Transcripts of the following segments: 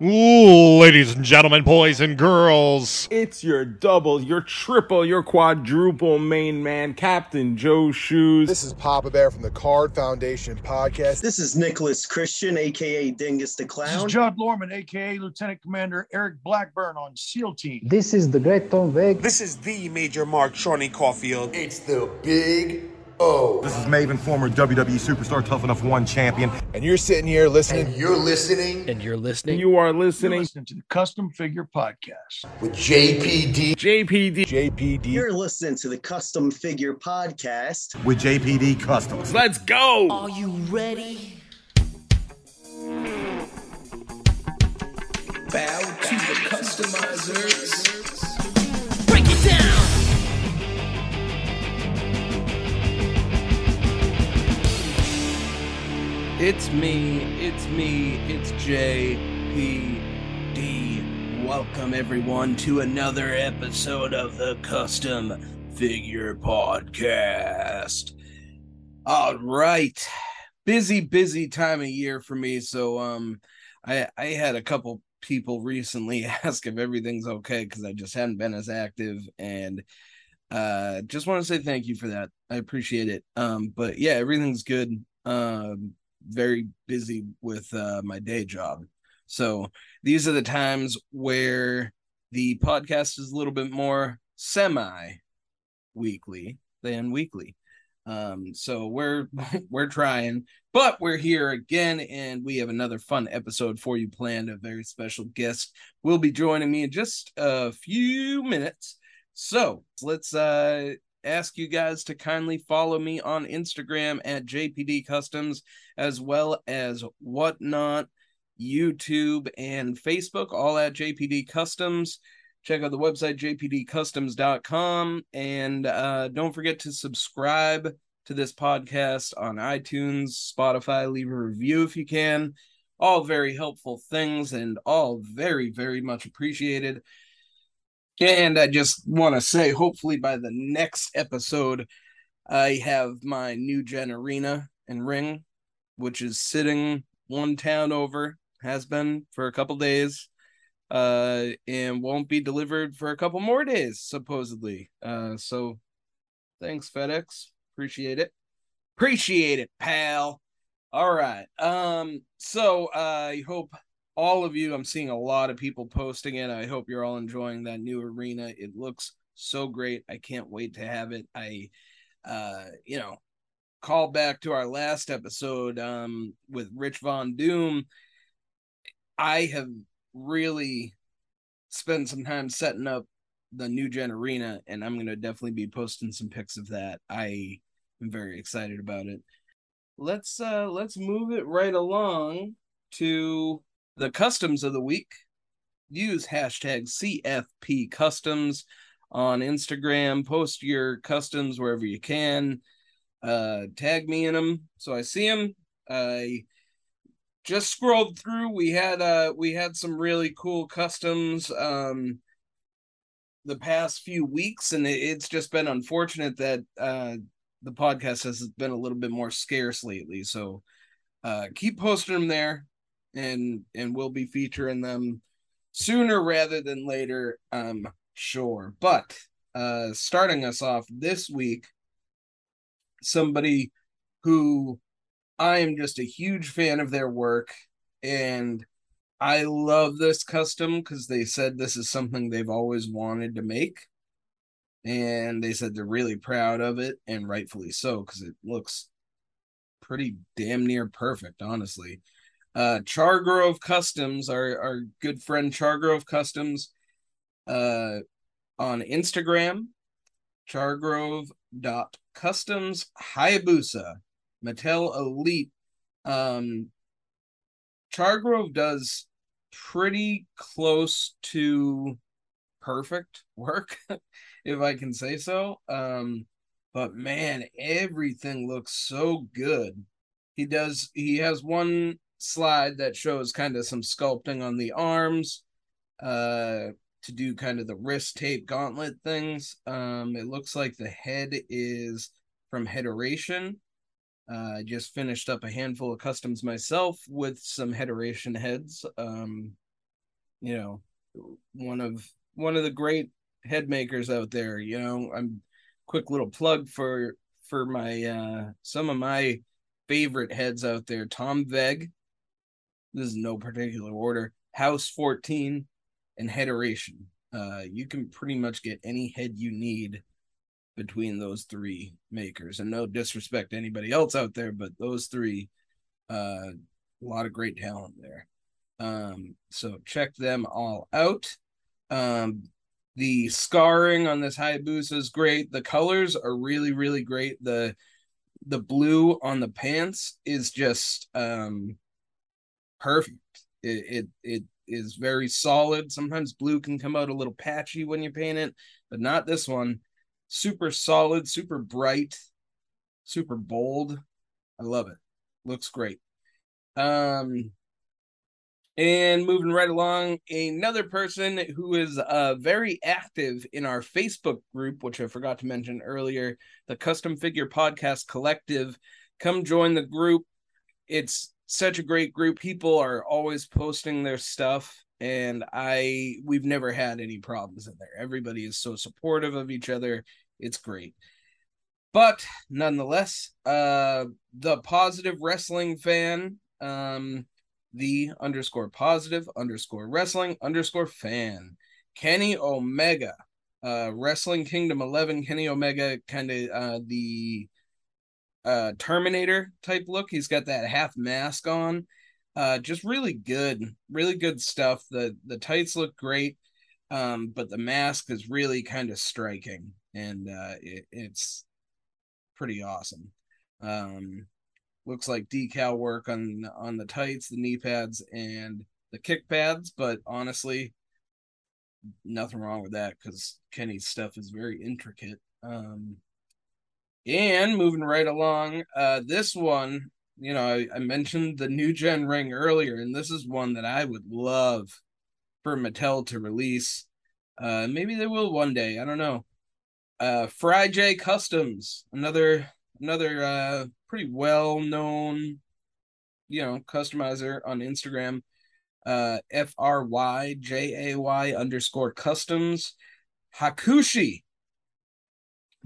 Ladies and gentlemen, boys and girls, It's your double, your triple, your quadruple main man, Captain Joe Shoes. This is Papa Bear from the Card Foundation podcast. This is Nicholas Christian, aka Dingus the Clown. This is Judd Lormand, aka Lieutenant Commander Eric Blackburn on SEAL Team. This is the great Tom Veg. This is the Major Mark Shawnee Caulfield. It's the Big O. This is Maven, former WWE superstar, Tough Enough One champion. And you're sitting here listening And you're listening And you're listening. you are listening. You're listening listening to the Custom Figure Podcast. with JPD. JPD. JPD. You're listening to the Custom Figure Podcast. with JPD Customs. Let's go. Are you ready? Bow to the customizers. It's me, it's me, it's JPD. Welcome everyone to another episode of the Custom Figure Podcast. All right. Busy, busy time of year for me. So um I I had a couple people recently ask if everything's okay because I just hadn't been as active and uh just want to say thank you for that. I appreciate it. Um but yeah, everything's good. Um very busy with uh, my day job. So these are the times where the podcast is a little bit more semi weekly than weekly. Um, so we're we're trying, but we're here again, and we have another fun episode for you planned. A very special guest will be joining me in just a few minutes. So let's uh ask you guys to kindly follow me on Instagram at JPD Customs, as well as whatnot, YouTube, and Facebook, all at JPD Customs. Check out the website jpdcustoms.com and uh, don't forget to subscribe to this podcast on iTunes, Spotify. Leave a review if you can. All very helpful things and all very, very much appreciated. And I just want to say, hopefully, by the next episode, I have my new gen arena and ring, which is sitting one town over, has been for a couple days, uh, and won't be delivered for a couple more days, supposedly. Uh, so thanks, FedEx. Appreciate it. Appreciate it, pal. All right. Um, so I hope all of you. I'm seeing a lot of people posting it. I hope you're all enjoying that new arena. It looks so great. I can't wait to have it. I uh you know call back to our last episode um with rich von doom. I have really spent some time setting up the new gen arena and i'm going to definitely be posting some pics of that. I am very excited about it. Let's uh let's move it right along to the customs of the week. Use hashtag CFP customs on Instagram. Post your customs wherever you can. Uh, tag me in them so I see them. I just scrolled through. We had uh we had some really cool customs um the past few weeks, and it's just been unfortunate that uh the podcast has been a little bit more scarce lately. So uh keep posting them there and and we'll be featuring them sooner rather than later i'm sure. But uh starting us off this week somebody who i am just a huge fan of their work and i love this custom because they said this is something they've always wanted to make and they said they're really proud of it and rightfully so because it looks pretty damn near perfect honestly uh chargrove customs our our good friend chargrove customs uh on instagram chargrove dot customs hayabusa mattel elite. Um chargrove does pretty close to perfect work if i can say so. Um but man everything looks so good. He does he has one slide that shows kind of some sculpting on the arms uh to do kind of the wrist tape gauntlet things um it looks like the head is from Headeration. Uh, I just finished up a handful of customs myself with some Headeration heads. Um, you know, one of one of the great head makers out there. You know, I'm quick little plug for for my uh some of my favorite heads out there. Tom Veg. This is no particular order. House 14 and Headeration. Uh, you can pretty much get any head you need between those three makers. And no disrespect to anybody else out there, but those three, uh, a lot of great talent there. Um, so check them all out. Um, the scarring on this Hayabusa is great. The colors are really, really great. The the blue on the pants is just um perfect. It it, it is very solid. Sometimes blue can come out a little patchy when you paint it, but not this one. Super solid, super bright, super bold. I love it. Looks great. Um and moving right along, another person who is uh, very active in our Facebook group, which I forgot to mention earlier, the Custom Figure Podcast Collective. Come join the group. It's such a great group. People are always posting their stuff, and I we've never had any problems in there. Everybody is so supportive of each other. It's great. But nonetheless, uh, the positive wrestling fan, um, the underscore positive underscore wrestling underscore fan. Kenny Omega, uh, Wrestling Kingdom 11, Kenny Omega, kind of uh, the uh, Terminator type look. He's got that half mask on. Uh, just really good, really good stuff. The the tights look great, um, but the mask is really kind of striking, and uh, it, it's pretty awesome. Um, looks like decal work on on the tights, the knee pads, and the kick pads. But honestly, nothing wrong with that because Kenny's stuff is very intricate. Um, and moving right along, uh, this one, you know, I, I mentioned the new gen ring earlier, and this is one that I would love for Mattel to release. Uh, maybe they will one day. I don't know. Uh, Fry J Customs, another another uh pretty well known, you know, customizer on Instagram. Uh, F R Y J A Y underscore customs. Hakushi.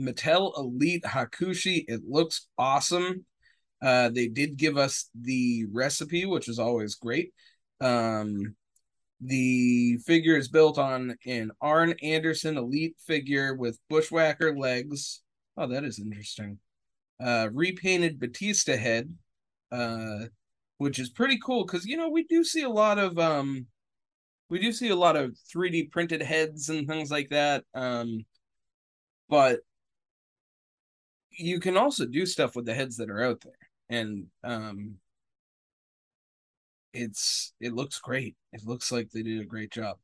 Mattel Elite Hakushi. It looks awesome. Uh, they did give us the recipe, which is always great. Um, the figure is built on an Arn Anderson Elite figure with bushwhacker legs. Oh, that is interesting uh, repainted Batista head, uh, which is pretty cool because you know we do see a lot of um, we do see a lot of 3D printed heads and things like that. Um, but you can also do stuff with the heads that are out there, and um, it's it looks great. It looks like they did a great job.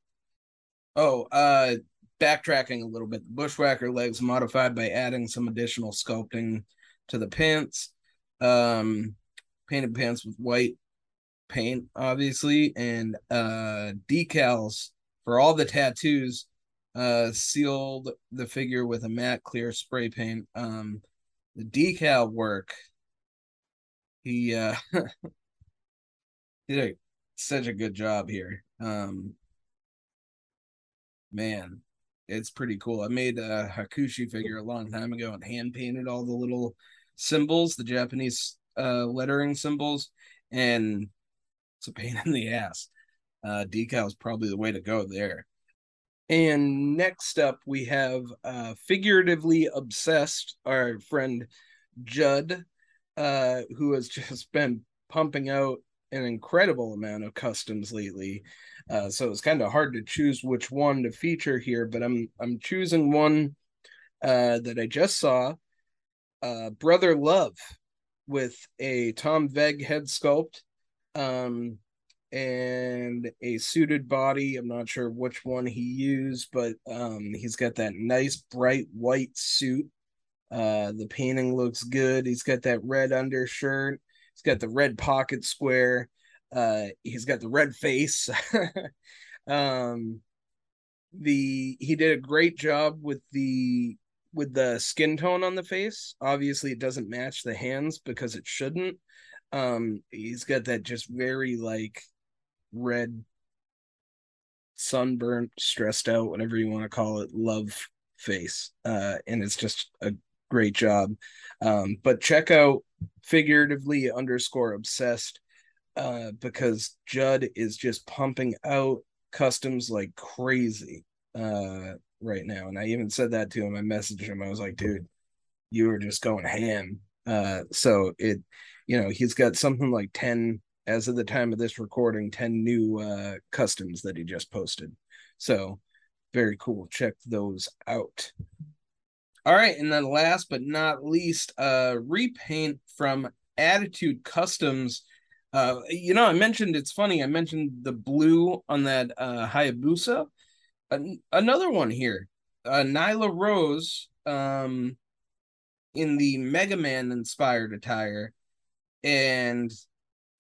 Oh, uh, backtracking a little bit, the bushwhacker legs modified by adding some additional sculpting to the pants. Um, painted pants with white paint, obviously, and uh, decals for all the tattoos. Uh, sealed the figure with a matte clear spray paint. Um, the decal work. He uh, did a, such a good job here. Um, man, it's pretty cool. I made a Hakushi figure a long time ago and hand painted all the little symbols, the Japanese uh, lettering symbols, and it's a pain in the ass. Uh, decal is probably the way to go there. And next up, we have uh, figuratively obsessed, our friend Judd, uh, who has just been pumping out an incredible amount of customs lately. Uh, so it's kind of hard to choose which one to feature here, but I'm I'm choosing one uh, that I just saw uh, Brother Love with a Tom Veg head sculpt um, and a suited body. I'm not sure which one he used, but um, he's got that nice bright white suit. Uh, the painting looks good. He's got that red undershirt. He's got the red pocket square. Uh, he's got the red face. um, the he did a great job with the with the skin tone on the face. Obviously, it doesn't match the hands because it shouldn't. Um, he's got that just very like red sunburnt, stressed out, whatever you want to call it, love face. Uh, and it's just a great job. Um, but check out figuratively underscore obsessed uh, because Judd is just pumping out customs like crazy uh, right now. And I even said that to him. I messaged him. I was like, dude, you were just going ham. Uh, so it, you know, he's got something like 10 as of the time of this recording, 10 new uh, customs that he just posted. So very cool. Check those out. All right, and then last but not least, uh repaint from Attitude Customs. Uh you know, I mentioned it's funny, I mentioned the blue on that uh Hayabusa. An- another one here. Uh Nyla Rose um in the Mega Man inspired attire and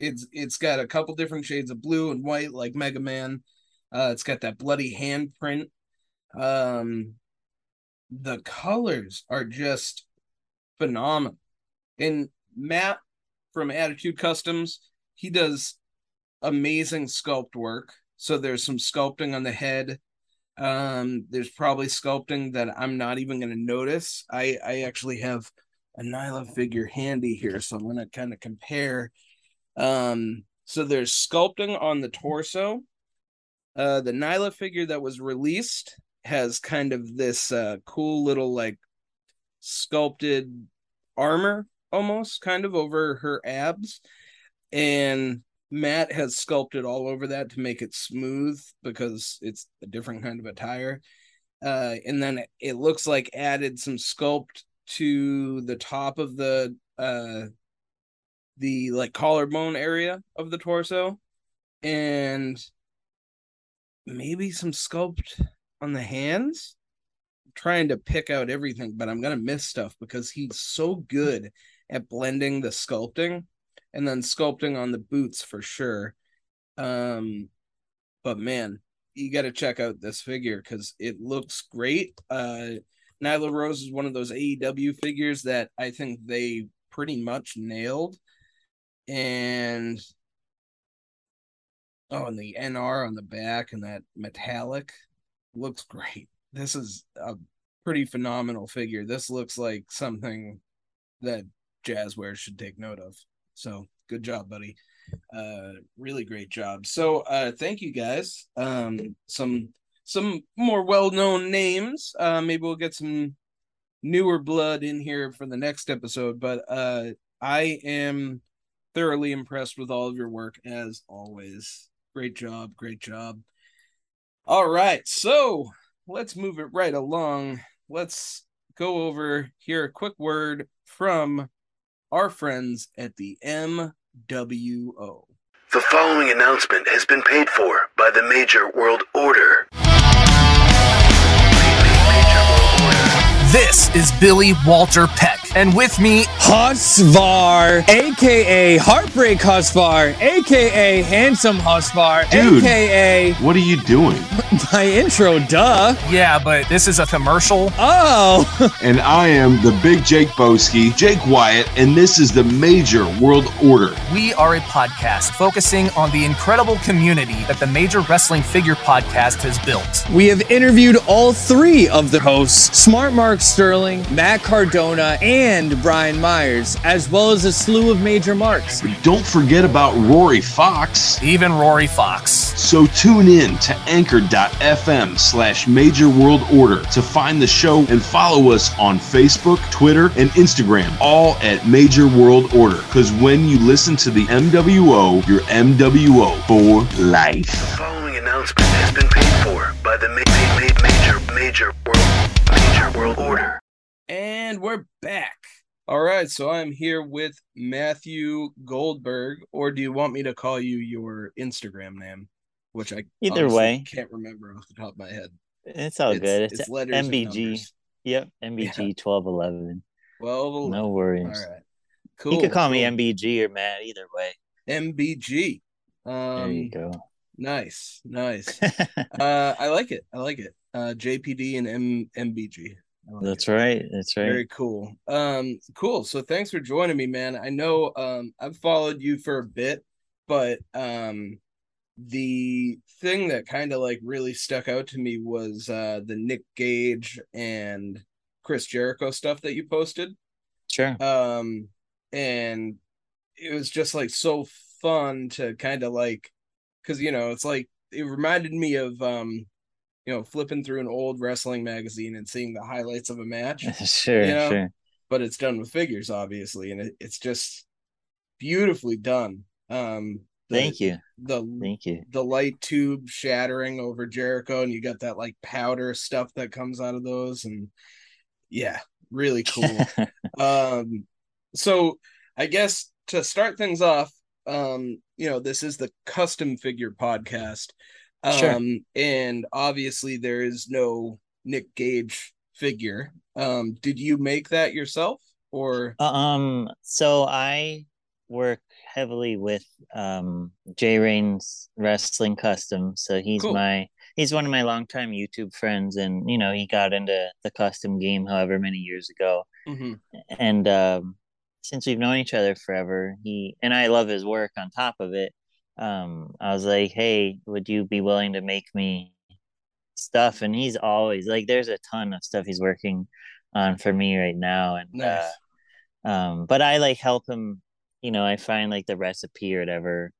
it's it's got a couple different shades of blue and white like Mega Man. Uh it's got that bloody handprint. Um the colors are just phenomenal. And Matt from Attitude Customs, he does amazing sculpt work. So there's some sculpting on the head. Um, there's probably sculpting that I'm not even going to notice. I I actually have a Nyla figure handy here, so I'm going to kind of compare. Um, so there's sculpting on the torso. Uh, the Nyla figure that was released has kind of this uh, cool little like sculpted armor almost kind of over her abs and Matt has sculpted all over that to make it smooth because it's a different kind of attire. Uh, and then it looks like added some sculpt to the top of the uh the like collarbone area of the torso and maybe some sculpt on the hands. I'm trying to pick out everything but i'm gonna miss stuff because he's so good at blending the sculpting and then sculpting on the boots for sure. Um but man you got to check out this figure because it looks great. Uh nyla rose is one of those aew figures that i think they pretty much nailed and oh and the nr on the back and that metallic looks great. This is a pretty phenomenal figure. This looks like something that Jazware should take note of. So good job, buddy. Uh really great job. So uh thank you guys. Um some some more well-known names. Uh maybe we'll get some newer blood in here for the next episode, but uh I am thoroughly impressed with all of your work as always. Great job, great job. All right, so let's move it right along. Let's go over here a quick word from our friends at the MWO. The following announcement has been paid for by the Major World Order. This is Billy Walter Peck, and with me, Husvar, aka Heartbreak Husvar, aka Handsome Husvar, Dude, aka what are you doing? my intro, duh. Yeah, but this is a commercial. Oh, And I am the big Jake Boski, Jake Wyatt, and this is the Major World Order. We are a podcast focusing on the incredible community that the Major Wrestling Figure Podcast has built. we have interviewed all three of the hosts Smart Mark Sterling, Matt Cardona, and Brian Myers, as well as a slew of major marks. But don't forget about Rory Fox. Even Rory Fox. So tune in to anchor.fm slash major world order to find the show and follow us on Facebook, Twitter, and Instagram, all at Major World Order. Because when you listen to the MWO, you're MWO for life. The following announcement has been paid for by the ma- ma- ma- Major Major World Major World Order. And we're back. All right, so I'm here with Matthew Goldberg, or do you want me to call you your Instagram name? Which I Either way. can't remember off the top of my head. It's all good. It's, it's letters MBG. Yep, MBG twelve eleven. Well, No worries. All right, cool. You could call me. MBG or Matt. Either way. MBG. Um, there you go. Nice, nice. uh, I like it. I like it. Uh, JPD and M MBG. I like That's it. right. That's right. Very cool. Um, cool. So thanks for joining me, man. I know um I've followed you for a bit, but um the thing that kind of like really stuck out to me was uh the Nick Gage and Chris Jericho stuff that you posted. Sure. Um and it was just like so fun to kind of like cuz you know, it's like it reminded me of um you know, flipping through an old wrestling magazine and seeing the highlights of a match. sure, you know? sure. But it's done with figures obviously and it, it's just beautifully done. Um the, Thank you. The Thank you. the light tube shattering over Jericho, and you got that like powder stuff that comes out of those, and yeah, really cool. um, so I guess to start things off, um, you know, this is the custom figure podcast. Um, Sure. and obviously there is no Nick Gage figure. Um, did you make that yourself or Um, so I work heavily with um Jay Rain's Wrestling Custom. So he's Cool. my he's one of my longtime YouTube friends and you know, he got into the custom game however many years ago. Mhm. And um since we've known each other forever, he and I love his work on top of it. Um, I was like, Hey, would you be willing to make me stuff? And he's always like there's a ton of stuff he's working on for me right now. And Nice. uh um but I like help him, you know, I find like the recipe or whatever,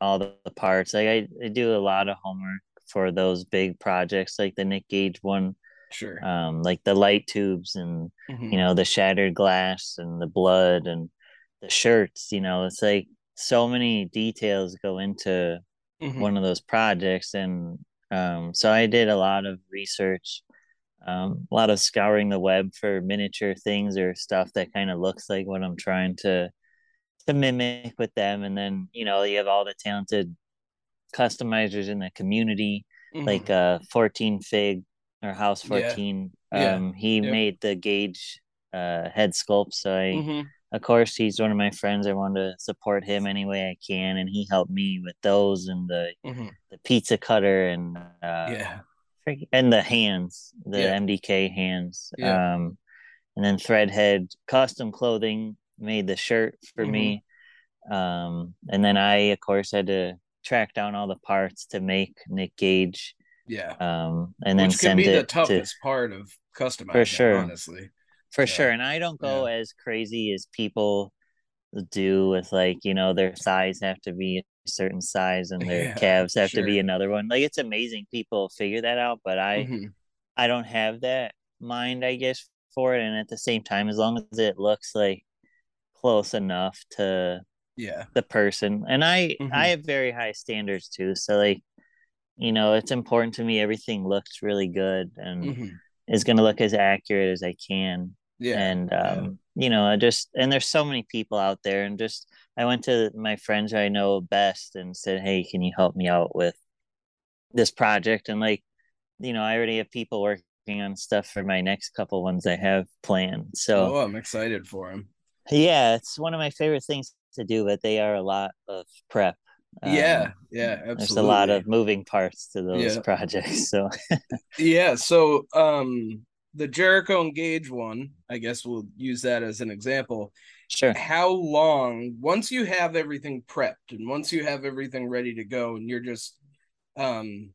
all the, the parts. Like I, I do a lot of homework for those big projects like the Nick Gage one. Sure. Um like the light tubes and Mhm. you know the shattered glass and the blood and the shirts, you know, it's like so many details go into Mhm. one of those projects and um so I did a lot of research um, a lot of scouring the web for miniature things or stuff that kind of looks like what I'm trying to to mimic with them. And then you know you have all the talented customizers in the community, Mhm. like uh 14 Fig or House 14. Yeah. Um, he Yep. made the Gage uh head sculpt, so I. Mhm. Of course, he's one of my friends. I want to support him any way I can, and he helped me with those and the Mhm. the pizza cutter and uh, yeah. And the hands, the Yeah. MDK hands. Yeah. Um, and then Threadhead Custom Clothing made the shirt for me. Um, and then I, of course, had to track down all the parts to make Nick Gage. Yeah. Um, and then Which can be the toughest to part of customizing, for sure, honestly. For sure. And I don't go as crazy as people do with like you know their thighs have to be a certain size and their Yeah, calves have to be another one. Like it's amazing people figure that out, but I Mhm. I don't have that mind, I guess, for it. And at the same time, as long as it looks like close enough to Yeah. the person, and I Mhm. I have very high standards too. So like, you know, it's important to me everything looks really good and Mhm. is going to look as accurate as I can. Yeah, And um, you know, I just and there's so many people out there, and just I went to my friends I know best and said, "Hey, can you help me out with this project?" And like, you know, I already have people working on stuff for my next couple ones I have planned. So oh, I'm excited for them yeah, it's one of my favorite things to do, but they are a lot of prep. yeah, Um, yeah, absolutely. There's a lot of moving parts to those Yeah. projects. So yeah. So, um, the Jericho and Gage one, I guess we'll use that as an example. Sure. How long once you have everything prepped and once you have everything ready to go, and you're just, um,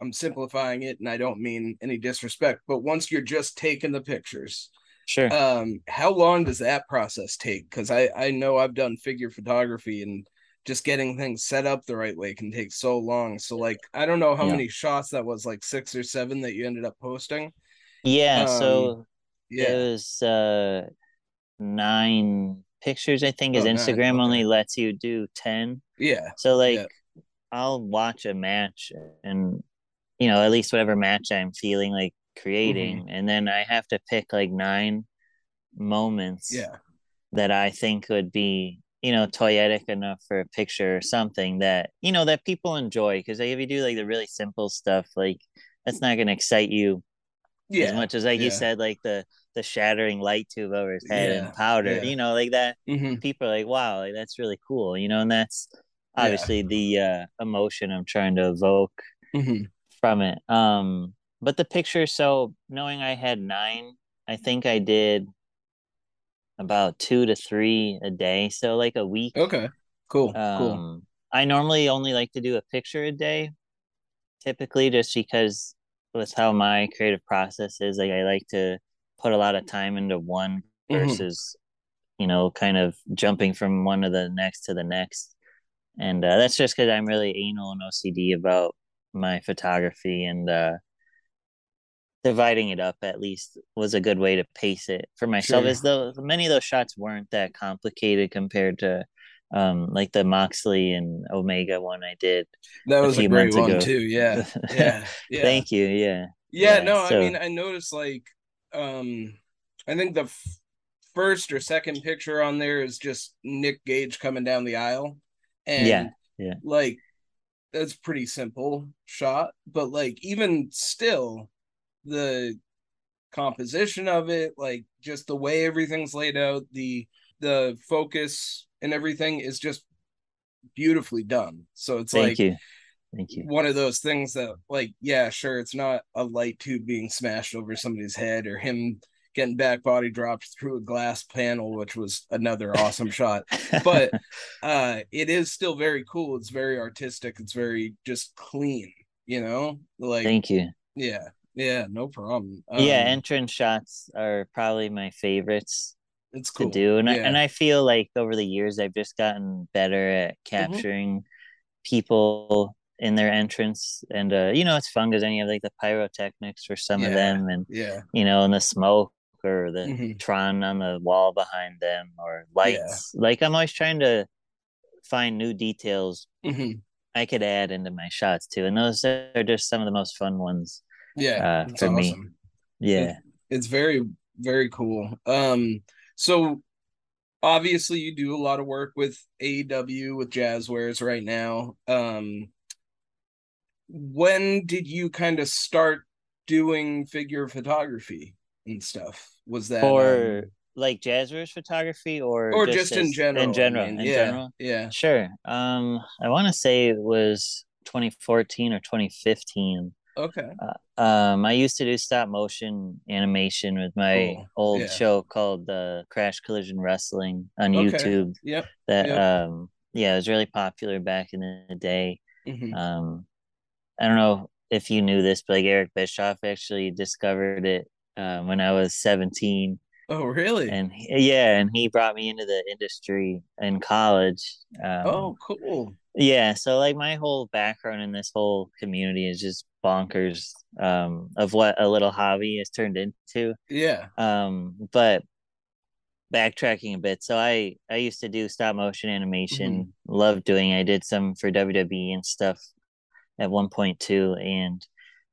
I'm simplifying it, and I don't mean any disrespect, but once you're just taking the pictures, sure. um how long does that process take because i i know i've done figure photography and just getting things set up the right way can take so long so like i don't know how Yeah. many shots that was like six or seven that you ended up posting Yeah, so Um, yeah. it was uh nine pictures, I think, Oh, his nine, Instagram okay. only lets you do ten. Yeah, So like yeah. I'll watch a match and you know, at least whatever match I'm feeling like creating, Mm-hmm. and then I have to pick like nine moments yeah that I think would be, you know, toyetic enough for a picture or something that, you know, that people enjoy. Because like, if you do like the really simple stuff, like that's not going to excite you as much as like you said, like the the shattering light tube over his head Yeah, and powder, yeah. you know, like that. Mhm. People are like, wow, like that's really cool, you know, and that's obviously the uh, emotion I'm trying to evoke Mhm. from it. Um, but the picture, so knowing I had nine, I think I did about two to three a day, so like a week. okay cool cool Um, I normally only like to do a picture a day, typically, just because with how my creative process is, like I like to put a lot of time into one Mhm. versus, you know, kind of jumping from one to the next to the next. And uh, that's just because I'm really anal and OCD about my photography and uh, dividing it up at least was a good way to pace it for myself. Sure. As though many of those shots weren't that complicated compared to um like the Moxley and Omega one I did. That was a great months one ago. too. Yeah. Yeah. Yeah. Thank you. Yeah. Yeah, no, so- I mean, I noticed like, um, I think the f- first or second picture on there is just Nick Gage coming down the aisle, and Yeah, yeah. like that's pretty simple shot, but like even still, the composition of it, like just the way everything's laid out, the the focus and everything is just beautifully done. So it's Thank like you. Thank you. one of those things that like yeah sure it's not a light tube being smashed over somebody's head or him getting back body dropped through a glass panel which was another awesome shot but uh it is still very cool it's very artistic it's very just clean you know like Thank you. yeah yeah no problem yeah, Um, entrance shots are probably my favorites it's cool to do. And I, and I feel like over the years I've just gotten better at Mm-hmm. capturing people in their entrance and uh you know it's fun because then you have like the pyrotechnics for some of them and yeah. you know and the smoke or the Mhm. tron on the wall behind them or lights like i'm always trying to find new details Mhm. i could add into my shots too and those are just some of the most fun ones yeah uh, for me yeah It- it's very very cool um so obviously you do a lot of work with AEW with Jazwares right now. Um when did you kind of start doing figure photography and stuff? Was that for um, like jazwares photography or or just in general in general mean, in yeah general? yeah. Sure. Um i want to say it was 2014 or 2015 okay Uh, um i used to do stop motion animation with my old Yeah. show called uh, crash collision wrestling on Okay. youtube Yep. that Yep. um yeah it was really popular back in the day Mhm. um i don't know if you knew this but like eric bischoff actually discovered it um, when i was 17 oh really and yeah and he brought me into the industry in college um, oh cool yeah so like my whole background in this whole community is just bonkers um of what a little hobby has turned into yeah um but backtracking a bit so i i used to do stop motion animation loved doing it. i did some for wwe and stuff at one point too and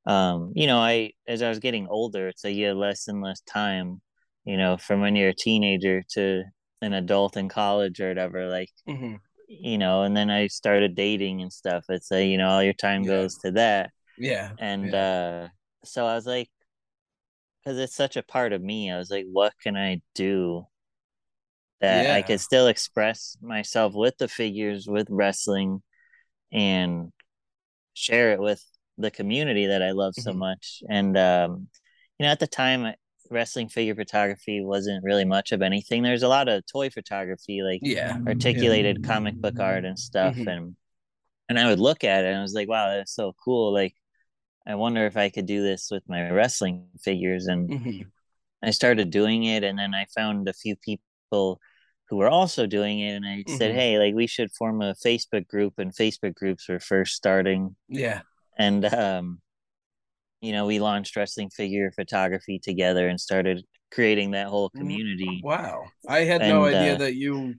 um you know i as i was getting older it's like you had less and less time you know from when you're a teenager to an adult in college or whatever like Mhm. you know and then i started dating and stuff it's like you know all your time Yeah. goes to that yeah and uh so i was like because it's such a part of me i was like what can i do that i could still express myself with the figures with wrestling and share it with the community that i love so Mhm. much and um you know at the time wrestling figure photography wasn't really much of anything there's a lot of toy photography like Yeah. articulated comic book art and stuff Mhm. and and I would look at it and I was like, wow, that's so cool. Like, I wonder if I could do this with my wrestling figures. And Mhm. I started doing it, and then I found a few people who were also doing it, and I said, Mhm. hey, like we should form a Facebook group. And Facebook groups were first starting, yeah and um, you know, we launched wrestling figure photography together and started creating that whole community. wow i had no idea uh, that you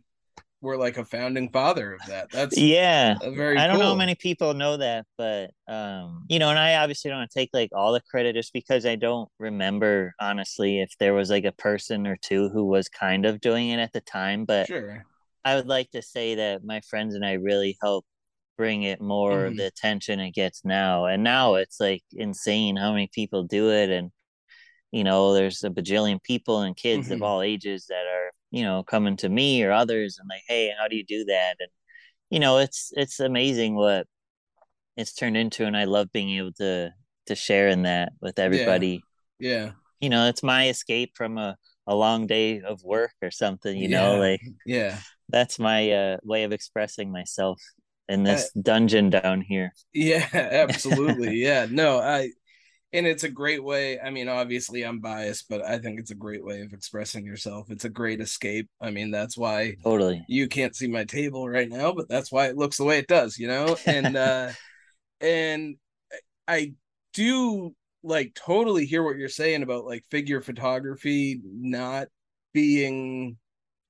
were like a founding father of that that's yeah very i don't know how many people know that but um you know and i obviously don't take like all the credit just because i don't remember honestly if there was like a person or two who was kind of doing it at the time but sure i would like to say that my friends and i really helped bring it more of Mhm. the attention it gets now and now it's like insane how many people do it and you know there's a bajillion people and kids of Mhm. all ages that are you know coming to me or others and like hey how do you do that? And you know it's it's amazing what it's turned into and i love being able to to share in that with everybody. Yeah. You know it's my escape from a, a long day of work or something you know like yeah. that's my uh way of expressing myself in this dungeon down here. Yeah, absolutely. yeah, no, I and it's a great way. I mean, obviously, I'm biased, but I think it's a great way of expressing yourself. It's a great escape. I mean, that's why totally you can't see my table right now, but that's why it looks the way it does, you know. And uh, and I do like totally hear what you're saying about like figure photography not being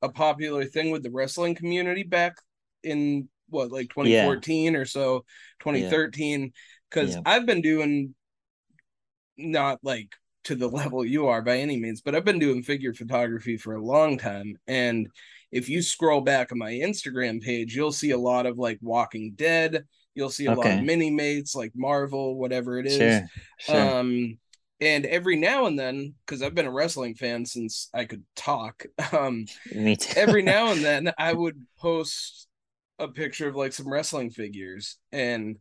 a popular thing with the wrestling community back in what like 2014 yeah. or so 2013 because yeah. i've been doing not like to the level you are by any means but i've been doing figure photography for a long time and if you scroll back on my instagram page you'll see a lot of like walking dead you'll see a okay. lot of mini mates like marvel whatever it is sure. Sure. um and every now and then because i've been a wrestling fan since i could talk um me too every now and then i would post a picture of like some wrestling figures and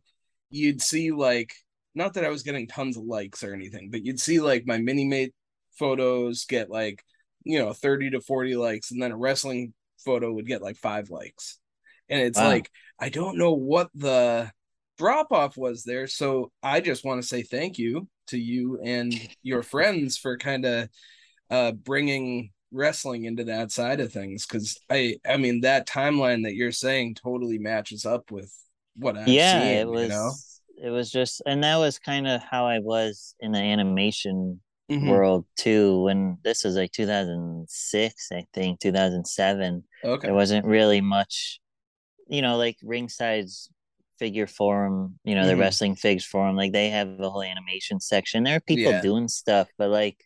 you'd see like not that i was getting tons of likes or anything but you'd see like my mini mate photos get like you know 30 to 40 likes and then a wrestling photo would get like five likes and it's wow. like i don't know what the drop off was there so i just want to say thank you to you and your friends for kind of uh, bringing wrestling into that side of things because I I mean that timeline that you're saying totally matches up with what i yeah seen, it was you know? It was just and that was kind of how I was in the animation mm-hmm. world too when this was like 2006 I think 2007 okay there wasn't really much you know like ringside's figure forum, you know, mm-hmm. the wrestling figs forum, like they have a whole animation section. There are people yeah. doing stuff, but like,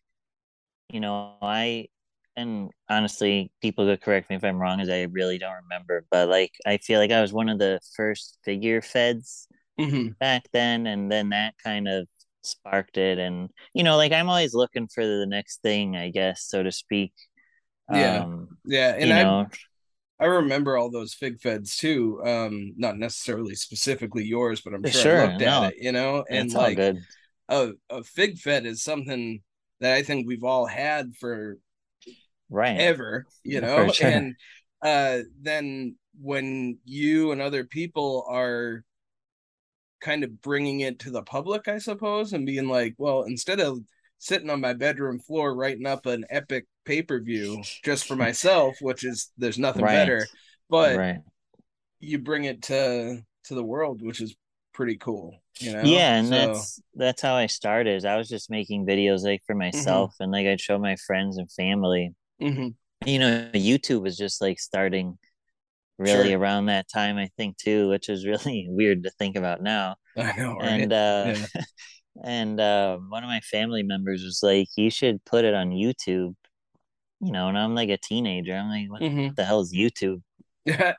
you know, I and honestly, people could correct me if I'm wrong, as I really don't remember. But like, I feel like I was one of the first figure feds mm-hmm. back then, and then that kind of sparked it. And you know, like I'm always looking for the next thing, I guess, so to speak. Yeah, um, yeah, and I, know, I remember all those fig feds too. Um, not necessarily specifically yours, but I'm sure, sure I looked no. at it, you know, and it's like a, a fig fed is something that I think we've all had for right ever, you know, sure. and uh, then when you and other people are kind of bringing it to the public, I suppose, and being like, well, instead of sitting on my bedroom floor writing up an epic pay per view just for myself, which is there's nothing right. better. But right. you bring it to to the world, which is pretty cool. You know? Yeah, and so... that's that's how I started. I was just making videos like for mm-hmm. myself, mm-hmm. and like I'd show my friends and family. Mm-hmm. You know, YouTube was just like starting really sure. around that time, I think too, which is really weird to think about now. I know, right? And uh, yeah. and uh, one of my family members was like, "You should put it on YouTube." You know, and I'm like a teenager. I'm like, "What mm-hmm. the hell is YouTube?" yeah.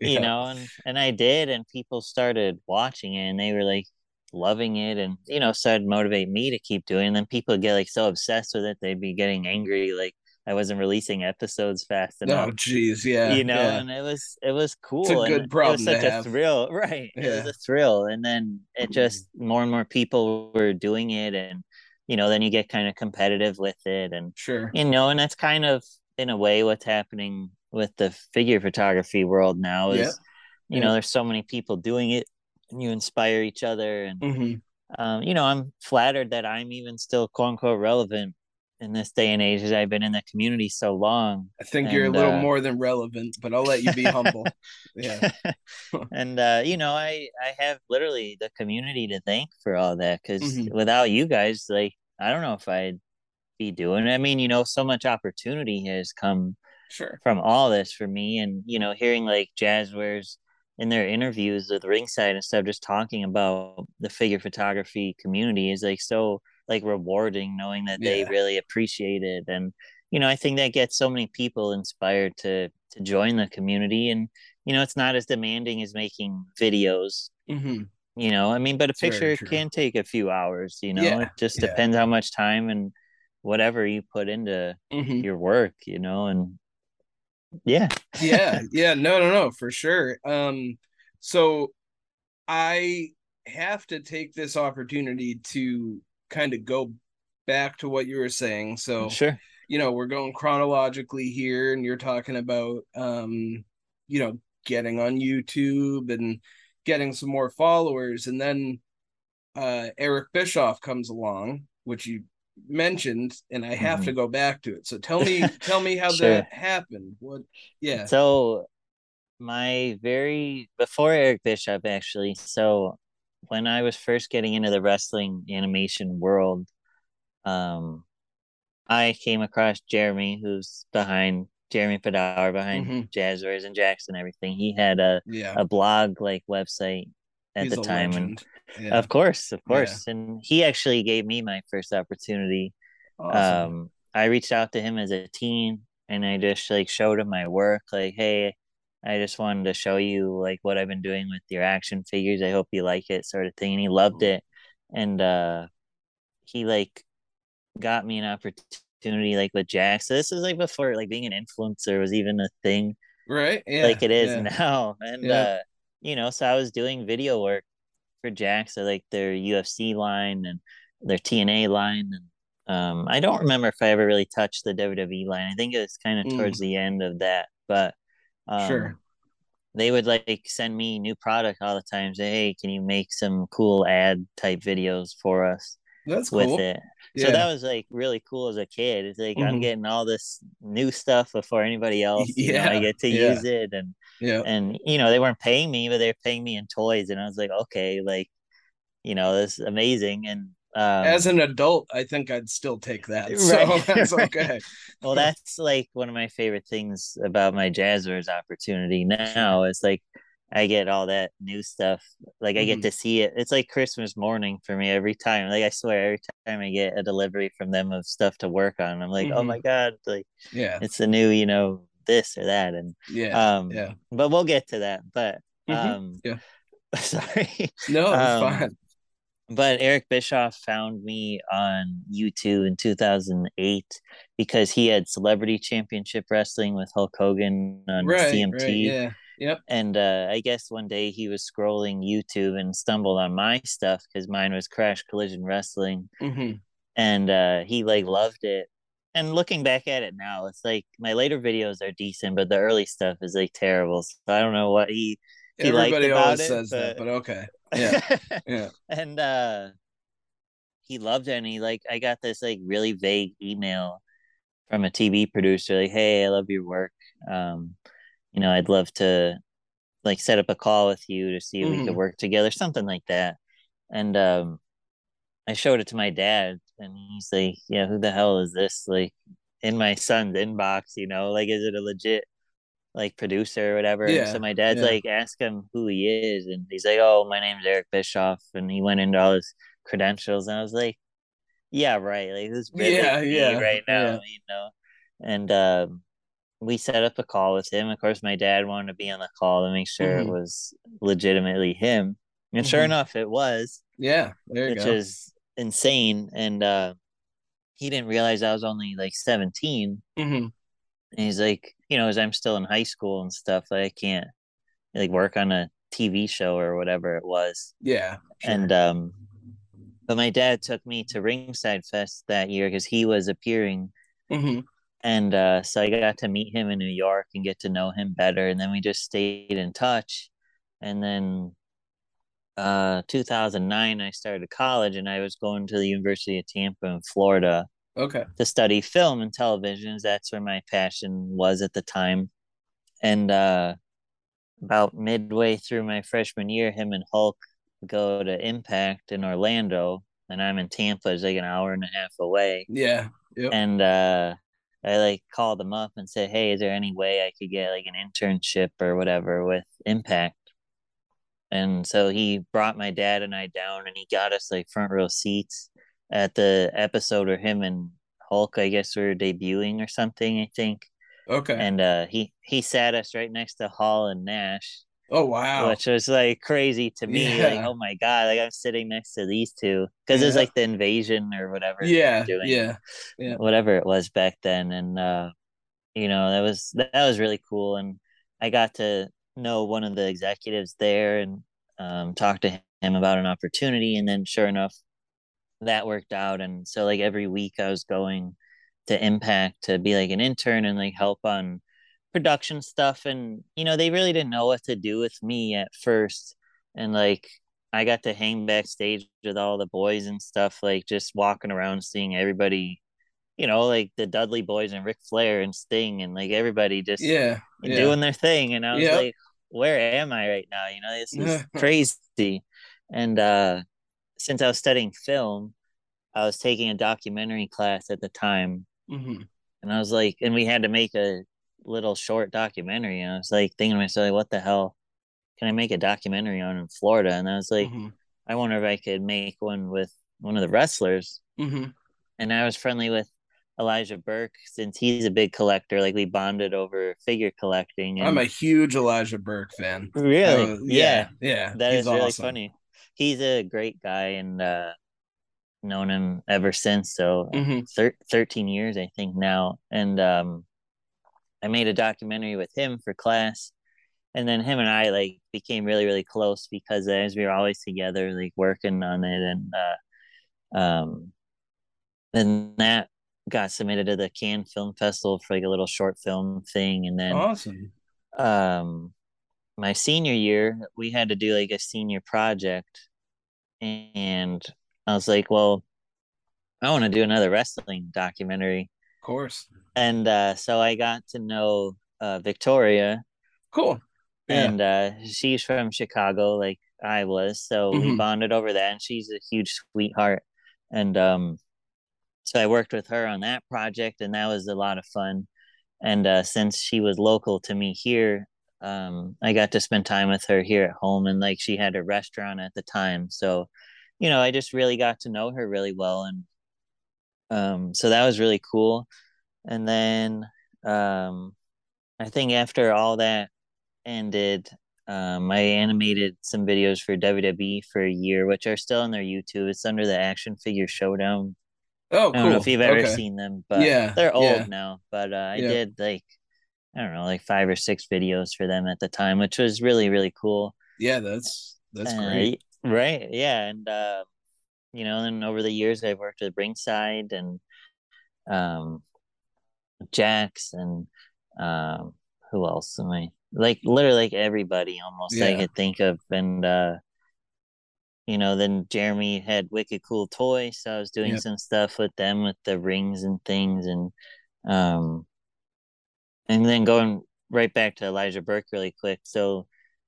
You know, and and I did, and people started watching it, and they were like loving it, and you know, started motivate me to keep doing. it. And then people get like so obsessed with it, they'd be getting angry, like I wasn't releasing episodes fast oh, enough. Oh, geez, yeah, you know, yeah. and it was it was cool. It's a good problem. It was such a have. thrill, right? Yeah. It was a thrill, and then it just more and more people were doing it, and you know, then you get kind of competitive with it, and sure, you know, and that's kind of in a way what's happening with the figure photography world now is, yeah. you know, there's so many people doing it, and you inspire each other, and mm-hmm. um, you know, I'm flattered that I'm even still quote unquote relevant in this day and age as I've been in the community so long. I think and, you're a little uh, more than relevant, but I'll let you be humble. Yeah. and uh, you know, I I have literally the community to thank for all that because mm-hmm. without you guys, like I don't know if I'd be doing. I mean, you know, so much opportunity has come sure from all this for me, and you know, hearing like Jazwares in their interviews with Ringside and stuff, just talking about the figure photography community is like so like rewarding knowing that they Yeah. really appreciate it and you know i think that gets so many people inspired to to join the community and you know it's not as demanding as making videos Mm-hmm. you know i mean but a picture can take a few hours you know Yeah, it just yeah. depends how much time and whatever you put into Mhm. your work you know and yeah yeah yeah no no no for sure um so i have to take this opportunity to kind of go back to what you were saying so sure you know we're going chronologically here and you're talking about um you know getting on youtube and getting some more followers, and then uh, Eric Bischoff comes along, which you mentioned, and I have Mhm. to go back to it. So tell me, tell me how Sure. that happened. What? Yeah. So my very before Eric Bischoff actually, so when I was first getting into the wrestling animation world, um I came across Jeremy, who's behind Jeremy Padawer behind Mhm. Jazwares and Jackson and everything. He had a Yeah. a blog like website at He's the time legend. and Yeah. of course, of Yeah. course. And he actually gave me my first opportunity Awesome. um i reached out to him as a teen and i just like showed him my work like hey i just wanted to show you like what i've been doing with your action figures i hope you like it sort of thing and he loved it and uh he like got me an opportunity like with Jakks so this is like before like being an influencer was even a thing right? Yeah. like it is yeah. now and Yeah. uh you know so i was doing video work for Jakks so like their ufc line and their tna line and um i don't remember if i ever really touched the wwe line i think it was kind of Mm. towards the end of that but um Sure. they would like send me new product all the time say hey can you make some cool ad type videos for us That's with cool. it Yeah. so that was like really cool as a kid it's like i'm Mhm. getting all this new stuff before anybody else you know, i get to yeah. use it and Yeah. and you know they weren't paying me but they were paying me in toys and i was like okay like you know this is amazing and um As an adult, I think I'd still take that. Right, So that's right. okay. well that's like one of my favorite things about my jazwares opportunity now is like i get all that new stuff like i get Mhm. to see it it's like christmas morning for me every time like i swear every time i get a delivery from them of stuff to work on i'm like oh Mhm. my god like Yeah. it's a new you know this or that and Yeah. um yeah. but we'll get to that but Mhm. um Yeah. sorry No, it's Um, fine. But Eric Bischoff found me on YouTube in 2008 because he had Celebrity Championship Wrestling with Hulk Hogan on Right. CMT. Right. Yeah. Yep. And uh, I guess one day he was scrolling YouTube and stumbled on my stuff because mine was Crash Collision Wrestling, hmm and uh, he like loved it. And looking back at it now, it's like my later videos are decent, but the early stuff is like terrible. So I don't know what he he Everybody always it, says that, but- but okay. Yeah. Yeah. and uh he loved it and he like i got this like really vague email from a tv producer like hey i love your work um you know i'd love to like set up a call with you to see if we Mhm. could work together something like that and um i showed it to my dad and he's like yeah who the hell is this like in my son's inbox you know like is it a legit like producer or whatever. Yeah, so my dad's yeah. like, ask him who he is, and he's like, oh, my name's Eric Bischoff, and he went into all his credentials, and I was like, yeah, right, like who's really Yeah, me yeah, right now, yeah. you know, and um, we set up a call with him. Of course, my dad wanted to be on the call to make sure Mhm. it was legitimately him, and sure Mhm. enough, it was Yeah. There you which go. is insane. And uh, he didn't realize I was only like 17. Mhm. And he's like, you know, as I'm still in high school and stuff, like, I can't like work on a TV show or whatever it was. Yeah. And um, but my dad took me to Ringside Fest that year because he was appearing. hmm And uh, so I got to meet him in New York and get to know him better. And then we just stayed in touch. And then uh 2009 I started college and I was going to the University of Tampa in Florida Okay. to study film and television. That's where my passion was at the time. And uh about midway through my freshman year, him and Hulk go to Impact in Orlando and I'm in Tampa, it's like an hour and a half away. Yeah. Yep. And uh I like called them up and said, Hey, is there any way I could get like an internship or whatever with Impact? And so he brought my dad and I down and he got us like front row seats at the episode where him and Hulk, I guess, were debuting or something, I think. okay. And uh he he sat us right next to Hall and Nash, oh wow. which was like crazy to me. Like, oh my god, like I'm sitting next to these two. Because it was Yeah. like the invasion or whatever yeah. doing Yeah. Yeah. whatever it was back then and uh you know that was that was really cool and i got to know one of the executives there and um talk to him about an opportunity and then sure enough that worked out and so like every week i was going to impact to be like an intern and like help on production stuff and you know they really didn't know what to do with me at first and like I got to hang backstage with all the boys and stuff, like just walking around seeing everybody, you know, like the Dudley boys and Ric Flair and Sting and like everybody just Yeah, yeah. doing their thing. And I was like, where am I right now? You know, this is crazy. And uh since I was studying film, I was taking a documentary class at the time. hmm And I was like, and we had to make a little short documentary. And I was like thinking to myself, like, what the hell can I make a documentary on in Florida? And I was like, Mm-hmm. I wonder if I could make one with one of the wrestlers. hmm And I was friendly with Elijah Burke since he's a big collector. Like we bonded over figure collecting. And I'm a huge Elijah Burke fan. really, Uh, yeah, yeah, that he's is really awesome. funny. He's a great guy and uh known him ever since. So Mhm. thir- 13 years, I think now. And um I made a documentary with him for class. And then him and I like became really, really close because as we were always together, like working on it and uh um then that got submitted to the Cannes Film Festival for like a little short film thing. And then Awesome. um my senior year we had to do like a senior project and i was like well i want to do another wrestling documentary Of course. and uh so i got to know uh victoria Cool. Yeah. and uh she's from chicago like i was so we Mhm. bonded over that and she's a huge sweetheart and um so i worked with her on that project and that was a lot of fun and uh since she was local to me here um i got to spend time with her here at home and like she had a restaurant at the time so you know i just really got to know her really well and um so that was really cool and then um i think after all that ended um i animated some videos for wwe for a year which are still on their youtube it's under the action figure showdown Oh, i don't know cool. if you've ever Okay. seen them but Yeah, they're old yeah. now but uh, i Yeah. did like i don't know like five or six videos for them at the time which was really really cool Yeah, that's that's uh, great. right yeah and uh you know and over the years i've worked with ringside and um Jakks and um who else am i like literally like everybody almost i could think of and uh you know then jeremy had wicked cool toys so i was doing Yep. some stuff with them with the rings and things and um and then going right back to elijah burke really quick so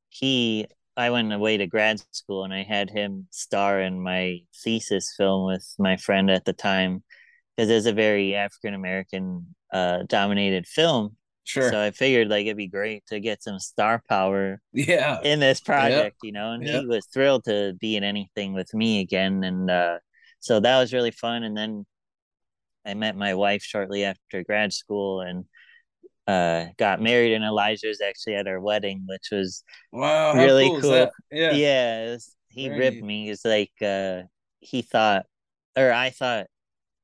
he i went away to grad school and i had him star in my thesis film with my friend at the time because it's a very african american uh dominated film Sure. so i figured like it'd be great to get some star power Yeah. in this project, you know, and Yep. he was thrilled to be in anything with me again. And uh, so that was really fun. And then I met my wife shortly after grad school and uh, got married. And Elijah was actually at our wedding, which was Wow, really cool cool. Yeah. yeah. was- he Very ribbed neat. me. He's like uh, he thought, or I thought.